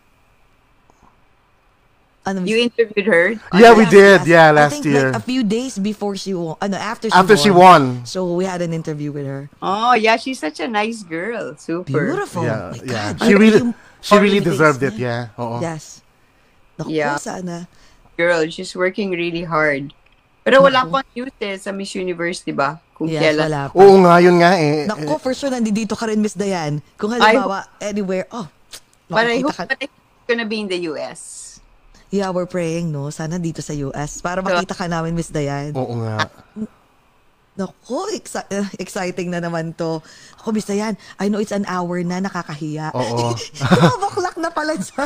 Ano, You interviewed her. Yeah, we did. last- Yeah, I last think year. like a few days before she won. Ano, after she After won. she won. So we had an interview with her. Oh yeah, she's such a nice girl. Super. Beautiful. Yeah, My yeah. God. She really, she really deserved it, yeah. Oo. Yes. Naku, Yeah. sana. Girl, she's working really hard. Pero wala pang news eh sa Miss Universe, di ba? Kung Yes, kailan. wala pa. Oo nga, yun nga eh. Naku, for sure, nandito ka rin, Miss Dayan. Kung I halimbawa, anywhere, oh, But I hope ka. that it's gonna be in the US. Yeah, we're praying, no? Sana dito sa US. Para makita ka namin, Miss Dayan. Oo nga. Naku, exci- uh, exciting na naman to. Ako, Miss Dayan, I know it's an hour na, nakakahiya. Oo. Buklak na pala siya.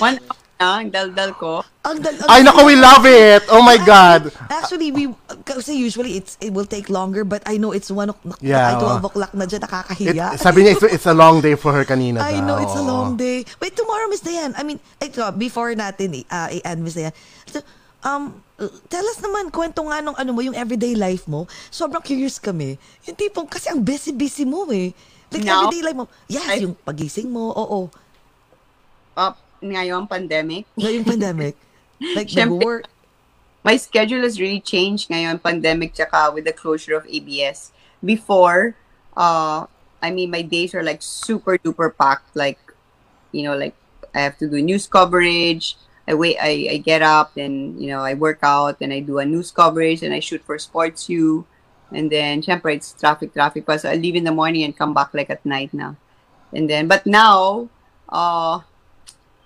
One ang daldal ko. ang, dal- ang Ay, naku, we love it! Oh my God! Actually, we kasi usually it's it will take longer but I know it's one o'clock Yeah, ay, 12 oo. o'clock na dyan It, nakakahiya. sabi niya, it's, it's a long day for her kanina I daw. know it's a long day. Wait, tomorrow Miss Dayan. I mean, ito before natin i- uh, i-end Miss Dayan. So, um tell us naman kwento nga nung ano mo yung everyday life mo. Sobrang curious kami. Yung tipong kasi ang busy-busy mo eh. Like Now? everyday life mo. Yes, I- yung pagising mo. Oo. Up ngayon, pandemic. Ngayong pandemic. Like Siyempre. nag-work. My schedule has really changed ngayon, pandemic, tsaka with the closure of ABS. Before, uh, I mean, my days are like super duper packed. Like, you know, like I have to do news coverage. I wait, I, I get up, and you know, I work out, and I do a news coverage, and I shoot for Sports U, and then, syempre, it's traffic, traffic pa. So I leave in the morning and come back like at night now. And then, but now, uh,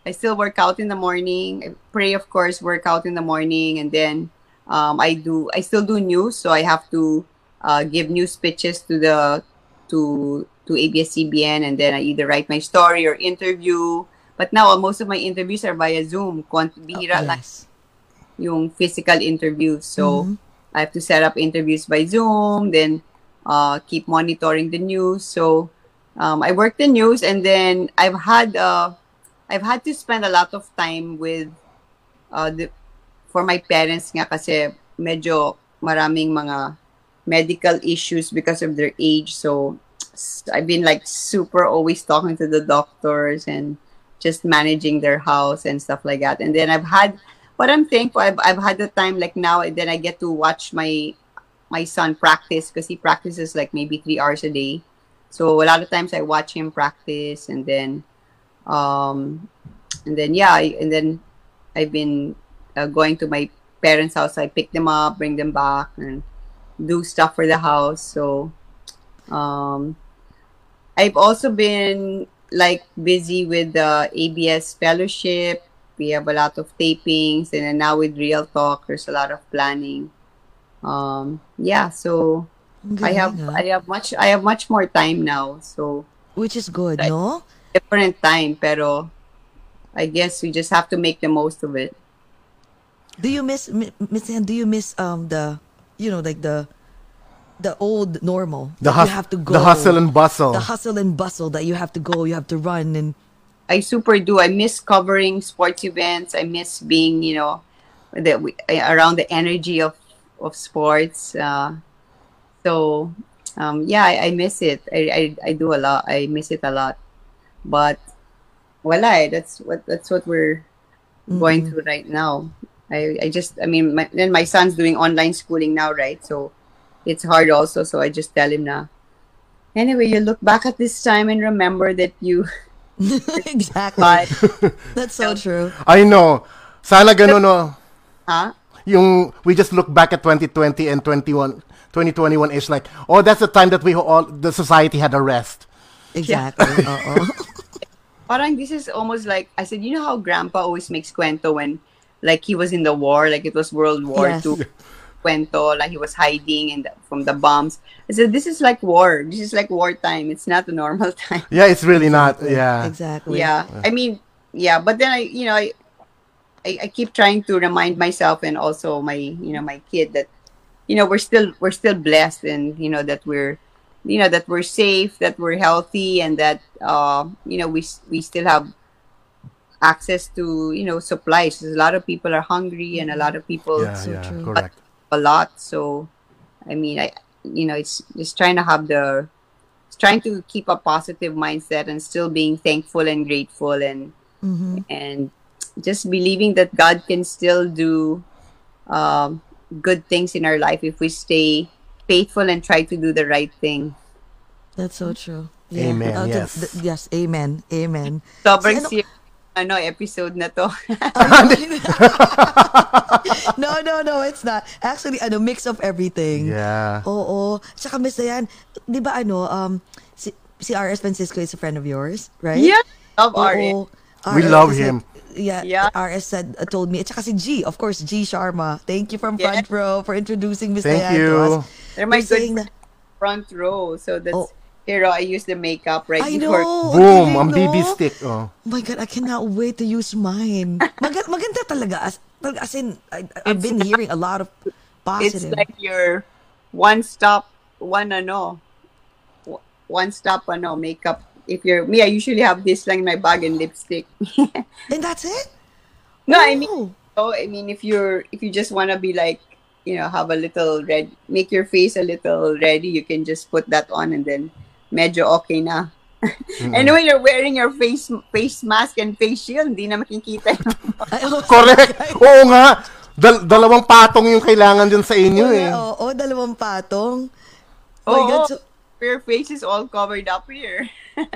I still work out in the morning. I pray, of course, work out in the morning, and then um, I do. I still do news, so I have to uh, give news pitches to the to to ABS-CBN, and then I either write my story or interview. But now uh, most of my interviews are via Zoom. Bihira lang Yes. yung physical interviews. So Mhm. I have to set up interviews by Zoom, then uh, keep monitoring the news. So um, I work the news, and then I've had uh, I've had to spend a lot of time with uh, the, for my parents nga kasi medyo maraming mga medical issues because of their age. So I've been like super always talking to the doctors and just managing their house and stuff like that. And then I've had what I'm thankful I've, I've had the time like now and then I get to watch my my son practice because he practices like maybe three hours a day. So a lot of times I watch him practice and then Um, and then yeah, I, and then I've been uh, going to my parents' house. I pick them up, bring them back, and do stuff for the house. So, um, I've also been like busy with the ABS fellowship. We have a lot of tapings, and then now with Real Talk, there's a lot of planning. Um, yeah, so I have ah. I have much I have much more time now. So Which is good, Right. no? Different time, pero I guess we just have to make the most of it. Do you miss Mi- Miss Ann, do you miss um the you know like the the old normal The, that hus- you have to go the hustle and bustle. the hustle and bustle that you have to go you have to run and I super do. I miss covering sports events. I miss being, you know, the, we- around the energy of of sports. Uh, so, um, yeah, I, I miss it. I, I I do a lot. I miss it a lot. But, wala. eh. That's what that's what we're going through right now. I I just I mean, my, then my son's doing online schooling now, right? So, it's hard also. So I just tell him now. Anyway, you look back at this time and remember that you. exactly But, that's so true I know. Sana ganun, no? huh? Yung, we just look back at 2020 and 21, 2021 is like, oh, that's the time that we all, the society had a rest. Exactly oo Parang this is almost like I said, you know how grandpa always makes cuento when like he was in the war, like it was World War Yes. II cuento, like he was hiding in the, from the bombs. I said, this is like war. This is like wartime. It's not a normal time. Yeah, it's really not. Yeah. exactly yeah. I mean, yeah, but then I, you know, I, I, I keep trying to remind myself and also my, you know, my kid that, you know, we're still we're still blessed and you know that we're, you know, that we're safe, that we're healthy, and that, uh, you know, we we still have access to you know supplies. 'Cause A lot of people are hungry, and a lot of people Yeah, so yeah, true. correct. a lot. So, I mean, I you know, it's just trying to have the, it's trying to keep a positive mindset and still being thankful and grateful and Mhm. and just believing that God can still do um, good things in our life if we stay faithful and try to do the right thing. that's so true Amen, Uh, th- yes. th- yes amen amen Sobrang ano- serious ano, episode na to. no, no, no, it's not. Actually, ano, mix of everything. Yeah. Oo. Tsaka, Miss Dayan, di ba ano, um, si, si R.S. Francisco is a friend of yours, right? yeah. Love. Ari. We RS love him. like- yeah, Yeah. RS said, uh, told me. At saka si G, of course, G Sharma. Thank you from Yeah. front row for introducing Miss Thank Dayan to you. us. They're my They're saying good front row. So that's, Oh. Hero, oh, I use the makeup right I before. know. Boom, galing, ang BB stick. Oh. Oh my God, I cannot wait to use mine. Mag- maganda talaga. As, talaga, as in, I, I've been hearing a lot of positive. It's like your one stop, one ano, w- one stop ano makeup. If you're me, I usually have this lang in my bag and lipstick. and that's it? no, I oh. mean, Oh. so I mean, if you're if you just wanna be like, you know, have a little red, make your face a little ready, you can just put that on and then medyo okay na. and when you're wearing your face face mask and face shield, hindi na makikita. Oh, Correct. Oo nga. Dal- dalawang patong yung kailangan dyan sa inyo eh. Oo, dalawang patong. Oh my Oo. God, so, your face is all covered up here.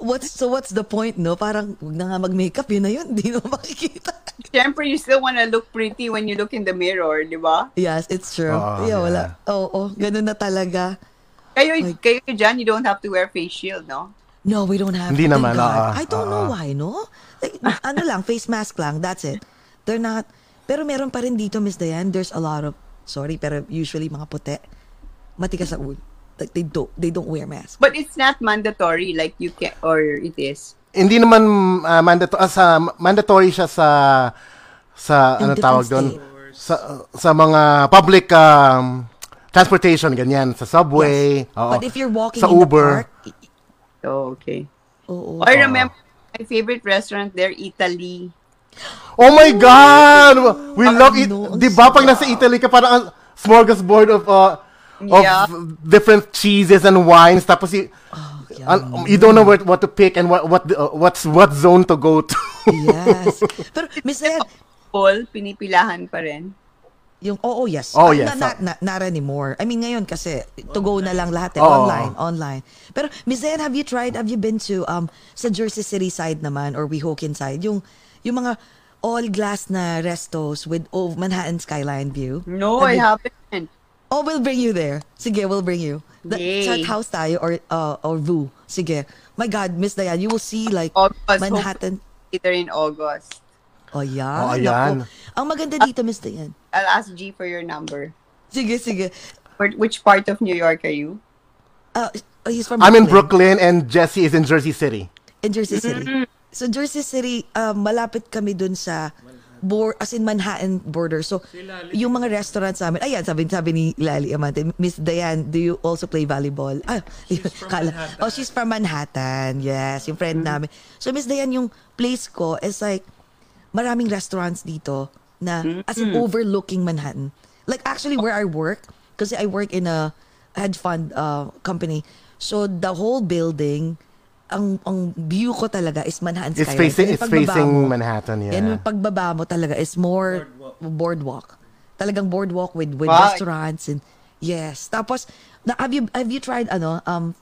what's, so what's the point, no? Parang, huwag na nga mag-makeup, yun na yun. Hindi na makikita. Siyempre, you still wanna look pretty when you look in the mirror, di ba? Yes, it's true. Oo, yeah, wala. yeah. Oo, ganun na talaga. Kayo, Like- kayo dyan, you don't have to wear face shield, no? No, we don't have Hindi to. Naman, oo, I don't know oo. why, no? Like, ano lang, face mask lang, that's it. They're not, pero meron pa rin dito, Miss Diane, there's a lot of, sorry, pero usually mga puti, matigas sa ulo. Like, they don't, they don't wear masks. But it's not mandatory, like you can, or it is. Hindi naman uh, mandato- ah, sa mandatory siya sa sa In ano tawag doon sa sa mga public um, transportation ganyan sa subway oo. But if you're walking sa in Uber the park, Oh, okay. oo. I remember my favorite restaurant there, Italy. Oh my god we love it 'di ba pag nasa Italy ka parang ang smorgasbord of uh, Yeah. of different cheeses and wines tapos y- Oh, al- you don't know what, what to pick and what what uh, what's what zone to go to Yes. Pero, Miss Diane, Paul, pinipilahan pa rin. Yung, oo, yes. Oh, Ah, yes. Na, na, na, not anymore. I mean, ngayon kasi, to go na lang lahat eh. Oo. Online, online. Pero, Miss Zayan, have you tried, have you been to, um, sa Jersey City side naman, or Weehawken side, yung, yung mga all glass na restos with oh, Manhattan skyline view? No, Have I you- haven't. Oh, we'll bring you there. Sige, we'll bring you. The, Yay. Chat house tayo or uh, or VU. Sige. My God, Miss Diane, you will see like August, Manhattan. Either in August. Oh, yan. Oh, ayan. Naku. Ang maganda dito, Miss Diane. I'll ask G for your number. Sige, sige. Where, which part of New York are you? Uh, he's from I'm in Brooklyn and Jesse is in Jersey City. In Jersey City. So, Jersey City, uh, malapit kami dun sa bor as in Manhattan border. So, yung mga restaurants namin, ayan, sabi, sabi ni Lali Amante, Miss Diane, do you also play volleyball? Ah, kala, oh, she's from Manhattan. Yes, yung friend namin. So, Miss Diane, yung place ko is like, maraming restaurants dito na as in overlooking Manhattan. Like actually where I work, kasi I work in a hedge fund uh, company. So the whole building, ang ang view ko talaga is Manhattan It's skyline. facing Yung it's pagbaba facing mo, Manhattan, yeah. Yan yung pagbaba mo talaga is more boardwalk. Talagang boardwalk with with Wow. restaurants and yes. Tapos na, have you have you tried ano um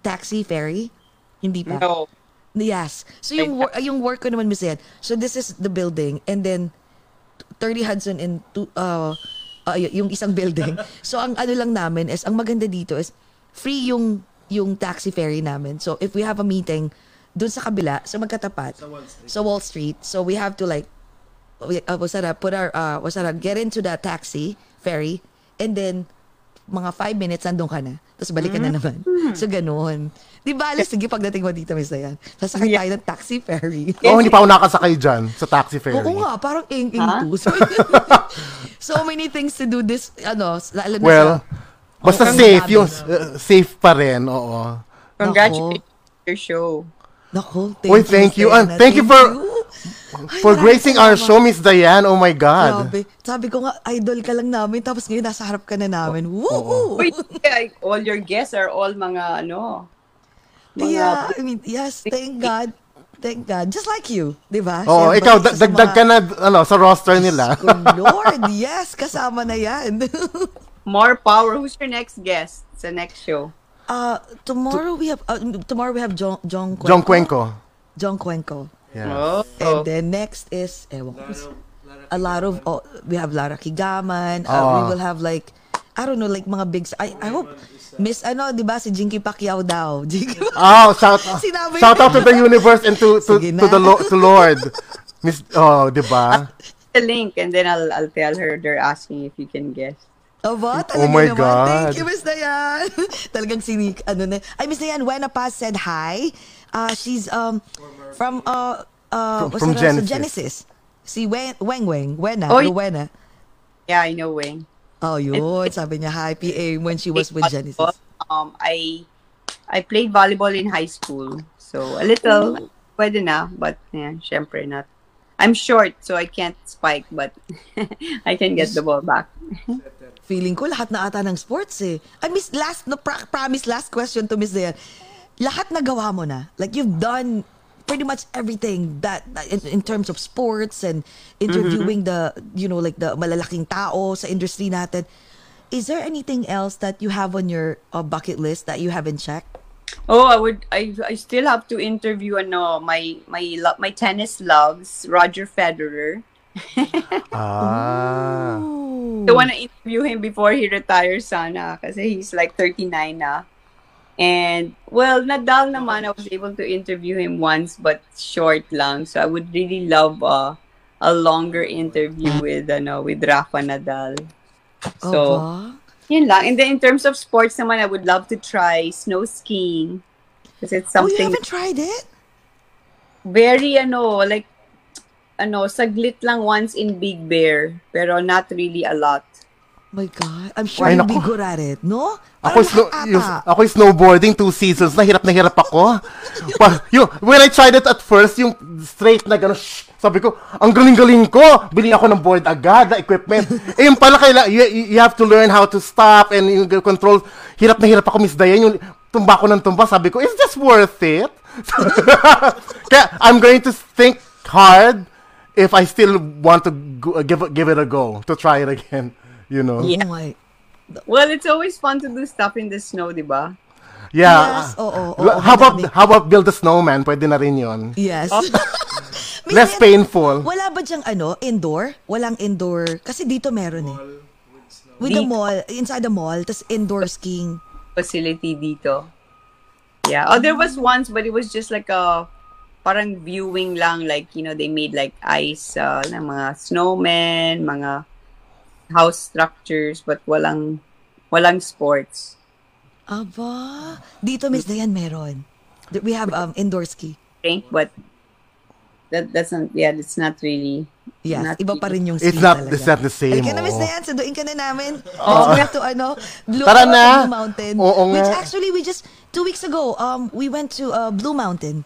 taxi ferry? Hindi pa. No. Yes. So yung wor- yung work ko naman Miss Ed. So this is the building and then 30 Hudson and two, uh, uh, y- yung isang building. So ang ano lang namin is ang maganda dito is free yung yung taxi ferry namin. So if we have a meeting dun sa kabila, so magkatapat sa Wall Street. So we have to like we, uh, what's that, uh, put our uh, what's that, uh, get into the taxi ferry and then mga five minutes nandun ka na. Tapos balik ka na naman. So, ganun. Di ba, alas, sige, pagdating mo dito, Miss Dayan, sasakay tayo ng taxi ferry. Oh, hindi pa ako nakasakay dyan sa taxi ferry. Oo nga, parang ing-ing too. So, so many things to do this, ano, lalo na Well, sa, basta Oh, safe, yung uh, safe pa rin, oo. Congratulations on your show. Naku, Uy, thank Miss you. Diana. Ah, thank you for- Ay, For gracing our show, Miss Diane, oh my God. Grabe. Sabi ko nga, idol ka lang namin, tapos ngayon nasa harap ka na namin. Woo! Wait, yeah, all your guests are all mga ano. Mga, Yeah, I mean, yes, thank God. Thank God. Just like you, di ba? Oo, Siyempre, ikaw, dagdag mga- ka na, ano, sa roster nila. Lord, yes, kasama na yan. More power. Who's your next guest sa next show? uh, tomorrow we have, uh, tomorrow we have John, John Cuenco. John Cuenco. John Cuenco. Yeah. Oh. And then next is, ewan ko, a lot of, oh, we have Lara Kigaman. Uh, Ah. we will have like, I don't know, like mga big, I, I hope, Miss, ano, di ba, si Jinky Pacquiao daw. Jinky Oh, shout, Sinabi shout out to the universe and to to, Sige to na. the Lo- to Lord. Miss oh, 'di ba? The link and then I'll I'll tell her they're asking if you can guess. Aba, Oh my naman. God. Thank you, Miss Dayan. Talagang sinik, ano na. Ay, Miss Dayan, Wena Paz said hi. Uh, she's um from, uh, uh, From- what's from Genesis. sa Genesis. Si Wen, Weng Weng, Wena, Oh, oh, Wena. Yeah, I know Wing. Oh, yun. Sabi niya, hi, PA, when she was with Genesis. Um, I I played volleyball in high school, so a little pwede na, but yeah, syempre not. I'm short, so I can't spike, but I can get the ball back. Feeling ko lahat na ata ng sports eh. I miss last, no, pra- promise, last question to Miss Dayan. Lahat nagawa mo na. Like you've done pretty much everything that, in, in terms of sports and interviewing the, you know, like the malalaking tao sa industry natin. Is there anything else that you have on your uh, bucket list that you haven't checked? Oh, I would. I I still have to interview ano my my my tennis loves Roger Federer. Ah. I want to interview him before he retires sana kasi he's like 39 na. And well, Nadal naman I was able to interview him once but short lang. So I would really love uh, a longer interview with ano with Rafa Nadal. So Aba. yun lang. And then in terms of sports naman I would love to try snow skiing. Kasi it's oh, you haven't tried it? very ano like ano saglit lang once in Big Bear pero not really a lot. My God. I'm sure Ay, you'll be good at it, no? Ako, snow, yung, ako yung snowboarding two seasons na hirap na hirap ako. pa, yung, when I tried it at first, yung straight na gano'n, shh, sabi ko, ang galing-galing ko. Bili ako ng board agad, na equipment. eh, yung pala, kaila, you, you have to learn how to stop and yung control. Hirap na hirap ako, Miss Dayan. Yung tumba ko ng tumba, sabi ko, is this worth it? Kaya, I'm going to think hard if I still want to go, give, it- give it a go, to try it again. You know? Yeah. Oh my. Well, it's always fun to do stuff in the snow, di ba? Yeah. Yes, oo, oo, oo, how about how about build a snowman? Pwede na rin 'yon. Yes. Miss Less Diane, painful. Wala ba diyang ano, indoor? Walang indoor. Kasi dito meron eh. With the mall, inside the mall, tas indoor skiing. Facility dito. Yeah. Oh, there was once, but it was just like a parang viewing lang. Like, you know, they made like ice, uh, na mga snowmen, mga house structures, but walang, walang sports. Aba, dito Miss Diane meron. We have um indoor ski. think, but that that's not yeah, it's not really Yes, not iba pa rin yung ski It's not talaga. it's not the same. Halika na, Miss oo. Diane, sunduin ka na namin. Let's go to, ano, Blue, Tara na. Blue Mountain. Oo Which nga. actually, we just, two weeks ago, um, we went to uh, Blue Mountain.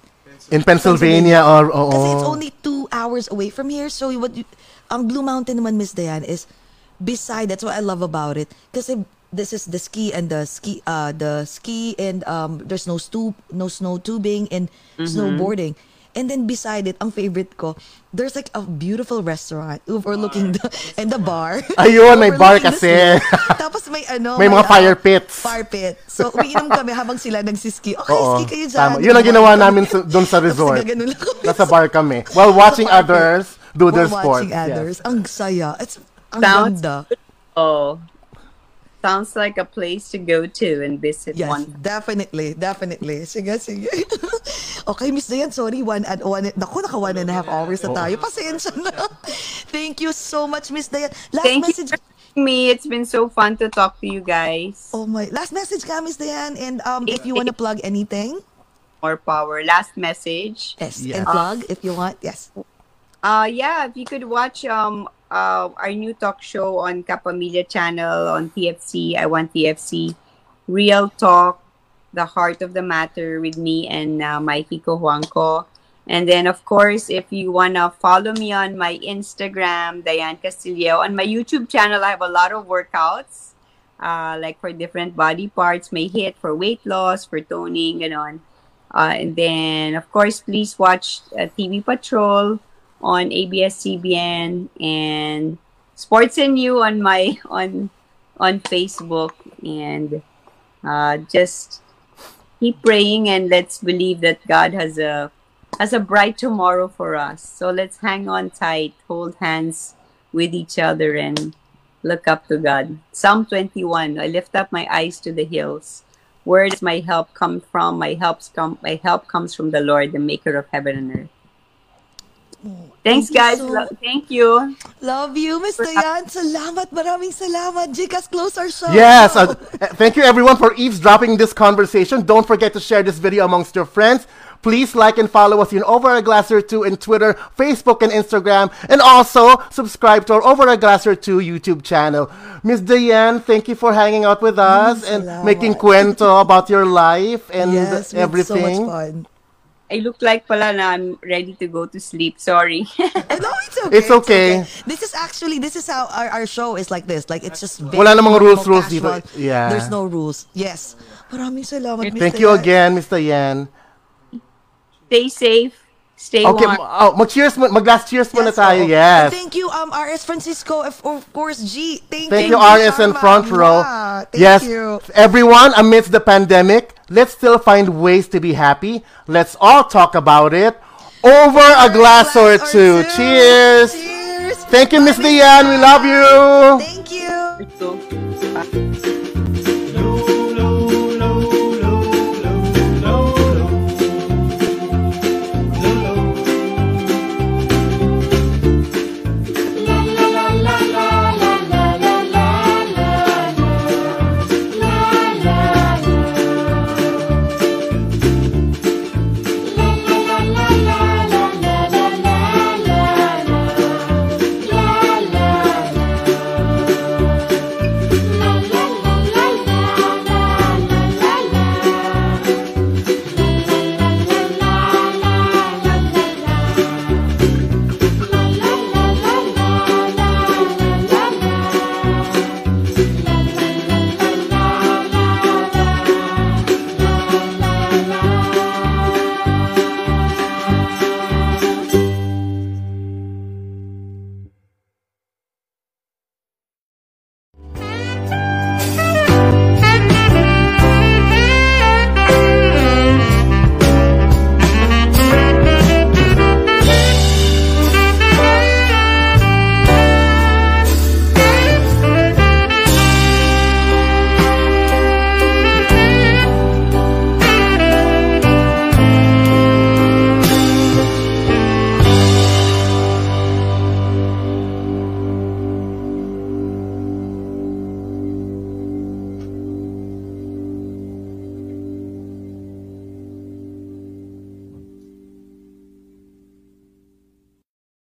In Pennsylvania or oo. Kasi it's only two hours away from here. So, what you, ang Blue Mountain naman, Miss Diane, is beside, that's what I love about it. Kasi this is the ski and the ski, uh, the ski and um, there's no stoop, no snow tubing and snowboarding. And then beside it, ang favorite ko, there's like a beautiful restaurant overlooking the, and the bar. Ayun, may bar kasi. Tapos may ano, May mga ah, fire pits. Fire pit. So, umiinom kami habang sila nagsiski. Okay, Oo. ski kayo dyan. Tama. Yun ang ginawa namin sa, doon sa resort. Nasa bar kami. While watching pit. others do their While sports. watching others. Ang saya. It's, ang Sounds- ganda. oh sounds like a place to go to and visit Yes, one. definitely, definitely. Sige, sige. okay, Miss Dayan, sorry, one and one, naku, naka one and a half hours na tayo. Pasensya na. Thank you so much, Miss Dayan. Last Thank you message. having me. It's been so fun to talk to you guys. Oh my, last message ka, Miss Dayan. And um, if you want to plug anything, More power. Last message. yes, Yes. and plug if you want, yes. Uh yeah, if you could watch um uh our new talk show on Capamilia channel on TFC, I want TFC, Real Talk, the heart of the matter with me and uh, Mikey Cojuanco. And then of course, if you wanna follow me on my Instagram, Diane Castillo, on my YouTube channel, I have a lot of workouts. Uh, like for different body parts, may hit for weight loss, for toning, ganon. Uh, and then, of course, please watch uh, TV Patrol on ABS-CBN and Sports and You on my on on Facebook and uh, just keep praying and let's believe that God has a has a bright tomorrow for us. So let's hang on tight, hold hands with each other and look up to God. Psalm 21, I lift up my eyes to the hills. Where does my help come from? My helps come my help comes from the Lord, the maker of heaven and earth. Thank Thanks, you guys. so- Lo- Thank you. Love you, Miss Dayan. Salamat, maraming salamat. Jikas, close our show. Yes, uh, thank you everyone for eavesdropping this conversation. Don't forget to share this video amongst your friends. Please like and follow us in Over a Glass or Two in Twitter, Facebook, and Instagram. And also subscribe to our Over a Glass or Two YouTube channel. Miss Diane, thank you for hanging out with us and making cuento about your life and yes, we had so much fun. I look like pala na I'm ready to go to sleep. Sorry. Oh, no, it's okay. It's okay. This is actually, this is how our, our show is like this. Like, it's just very Wala namang rules, rules dito. Yeah. There's no rules. Yes. Maraming salamat, Miss Thank you Dayan. again, Miss Diane. stay safe. Stay Okay, warm. oh, mag-cheers mo, mag-last cheers muna Yes, tayo. oo. Yes. And Thank you, um, RS Francisco, of, of course, G. Thank, Thank you, you, RS and Front Row. Mwah. Thank yes, you. everyone, amidst the pandemic, let's still find ways to be happy. Let's all talk about it over a glass or two. Cheers. Cheers. Thank you, Miss Bye, Diane. We love you. Thank you. So, bye.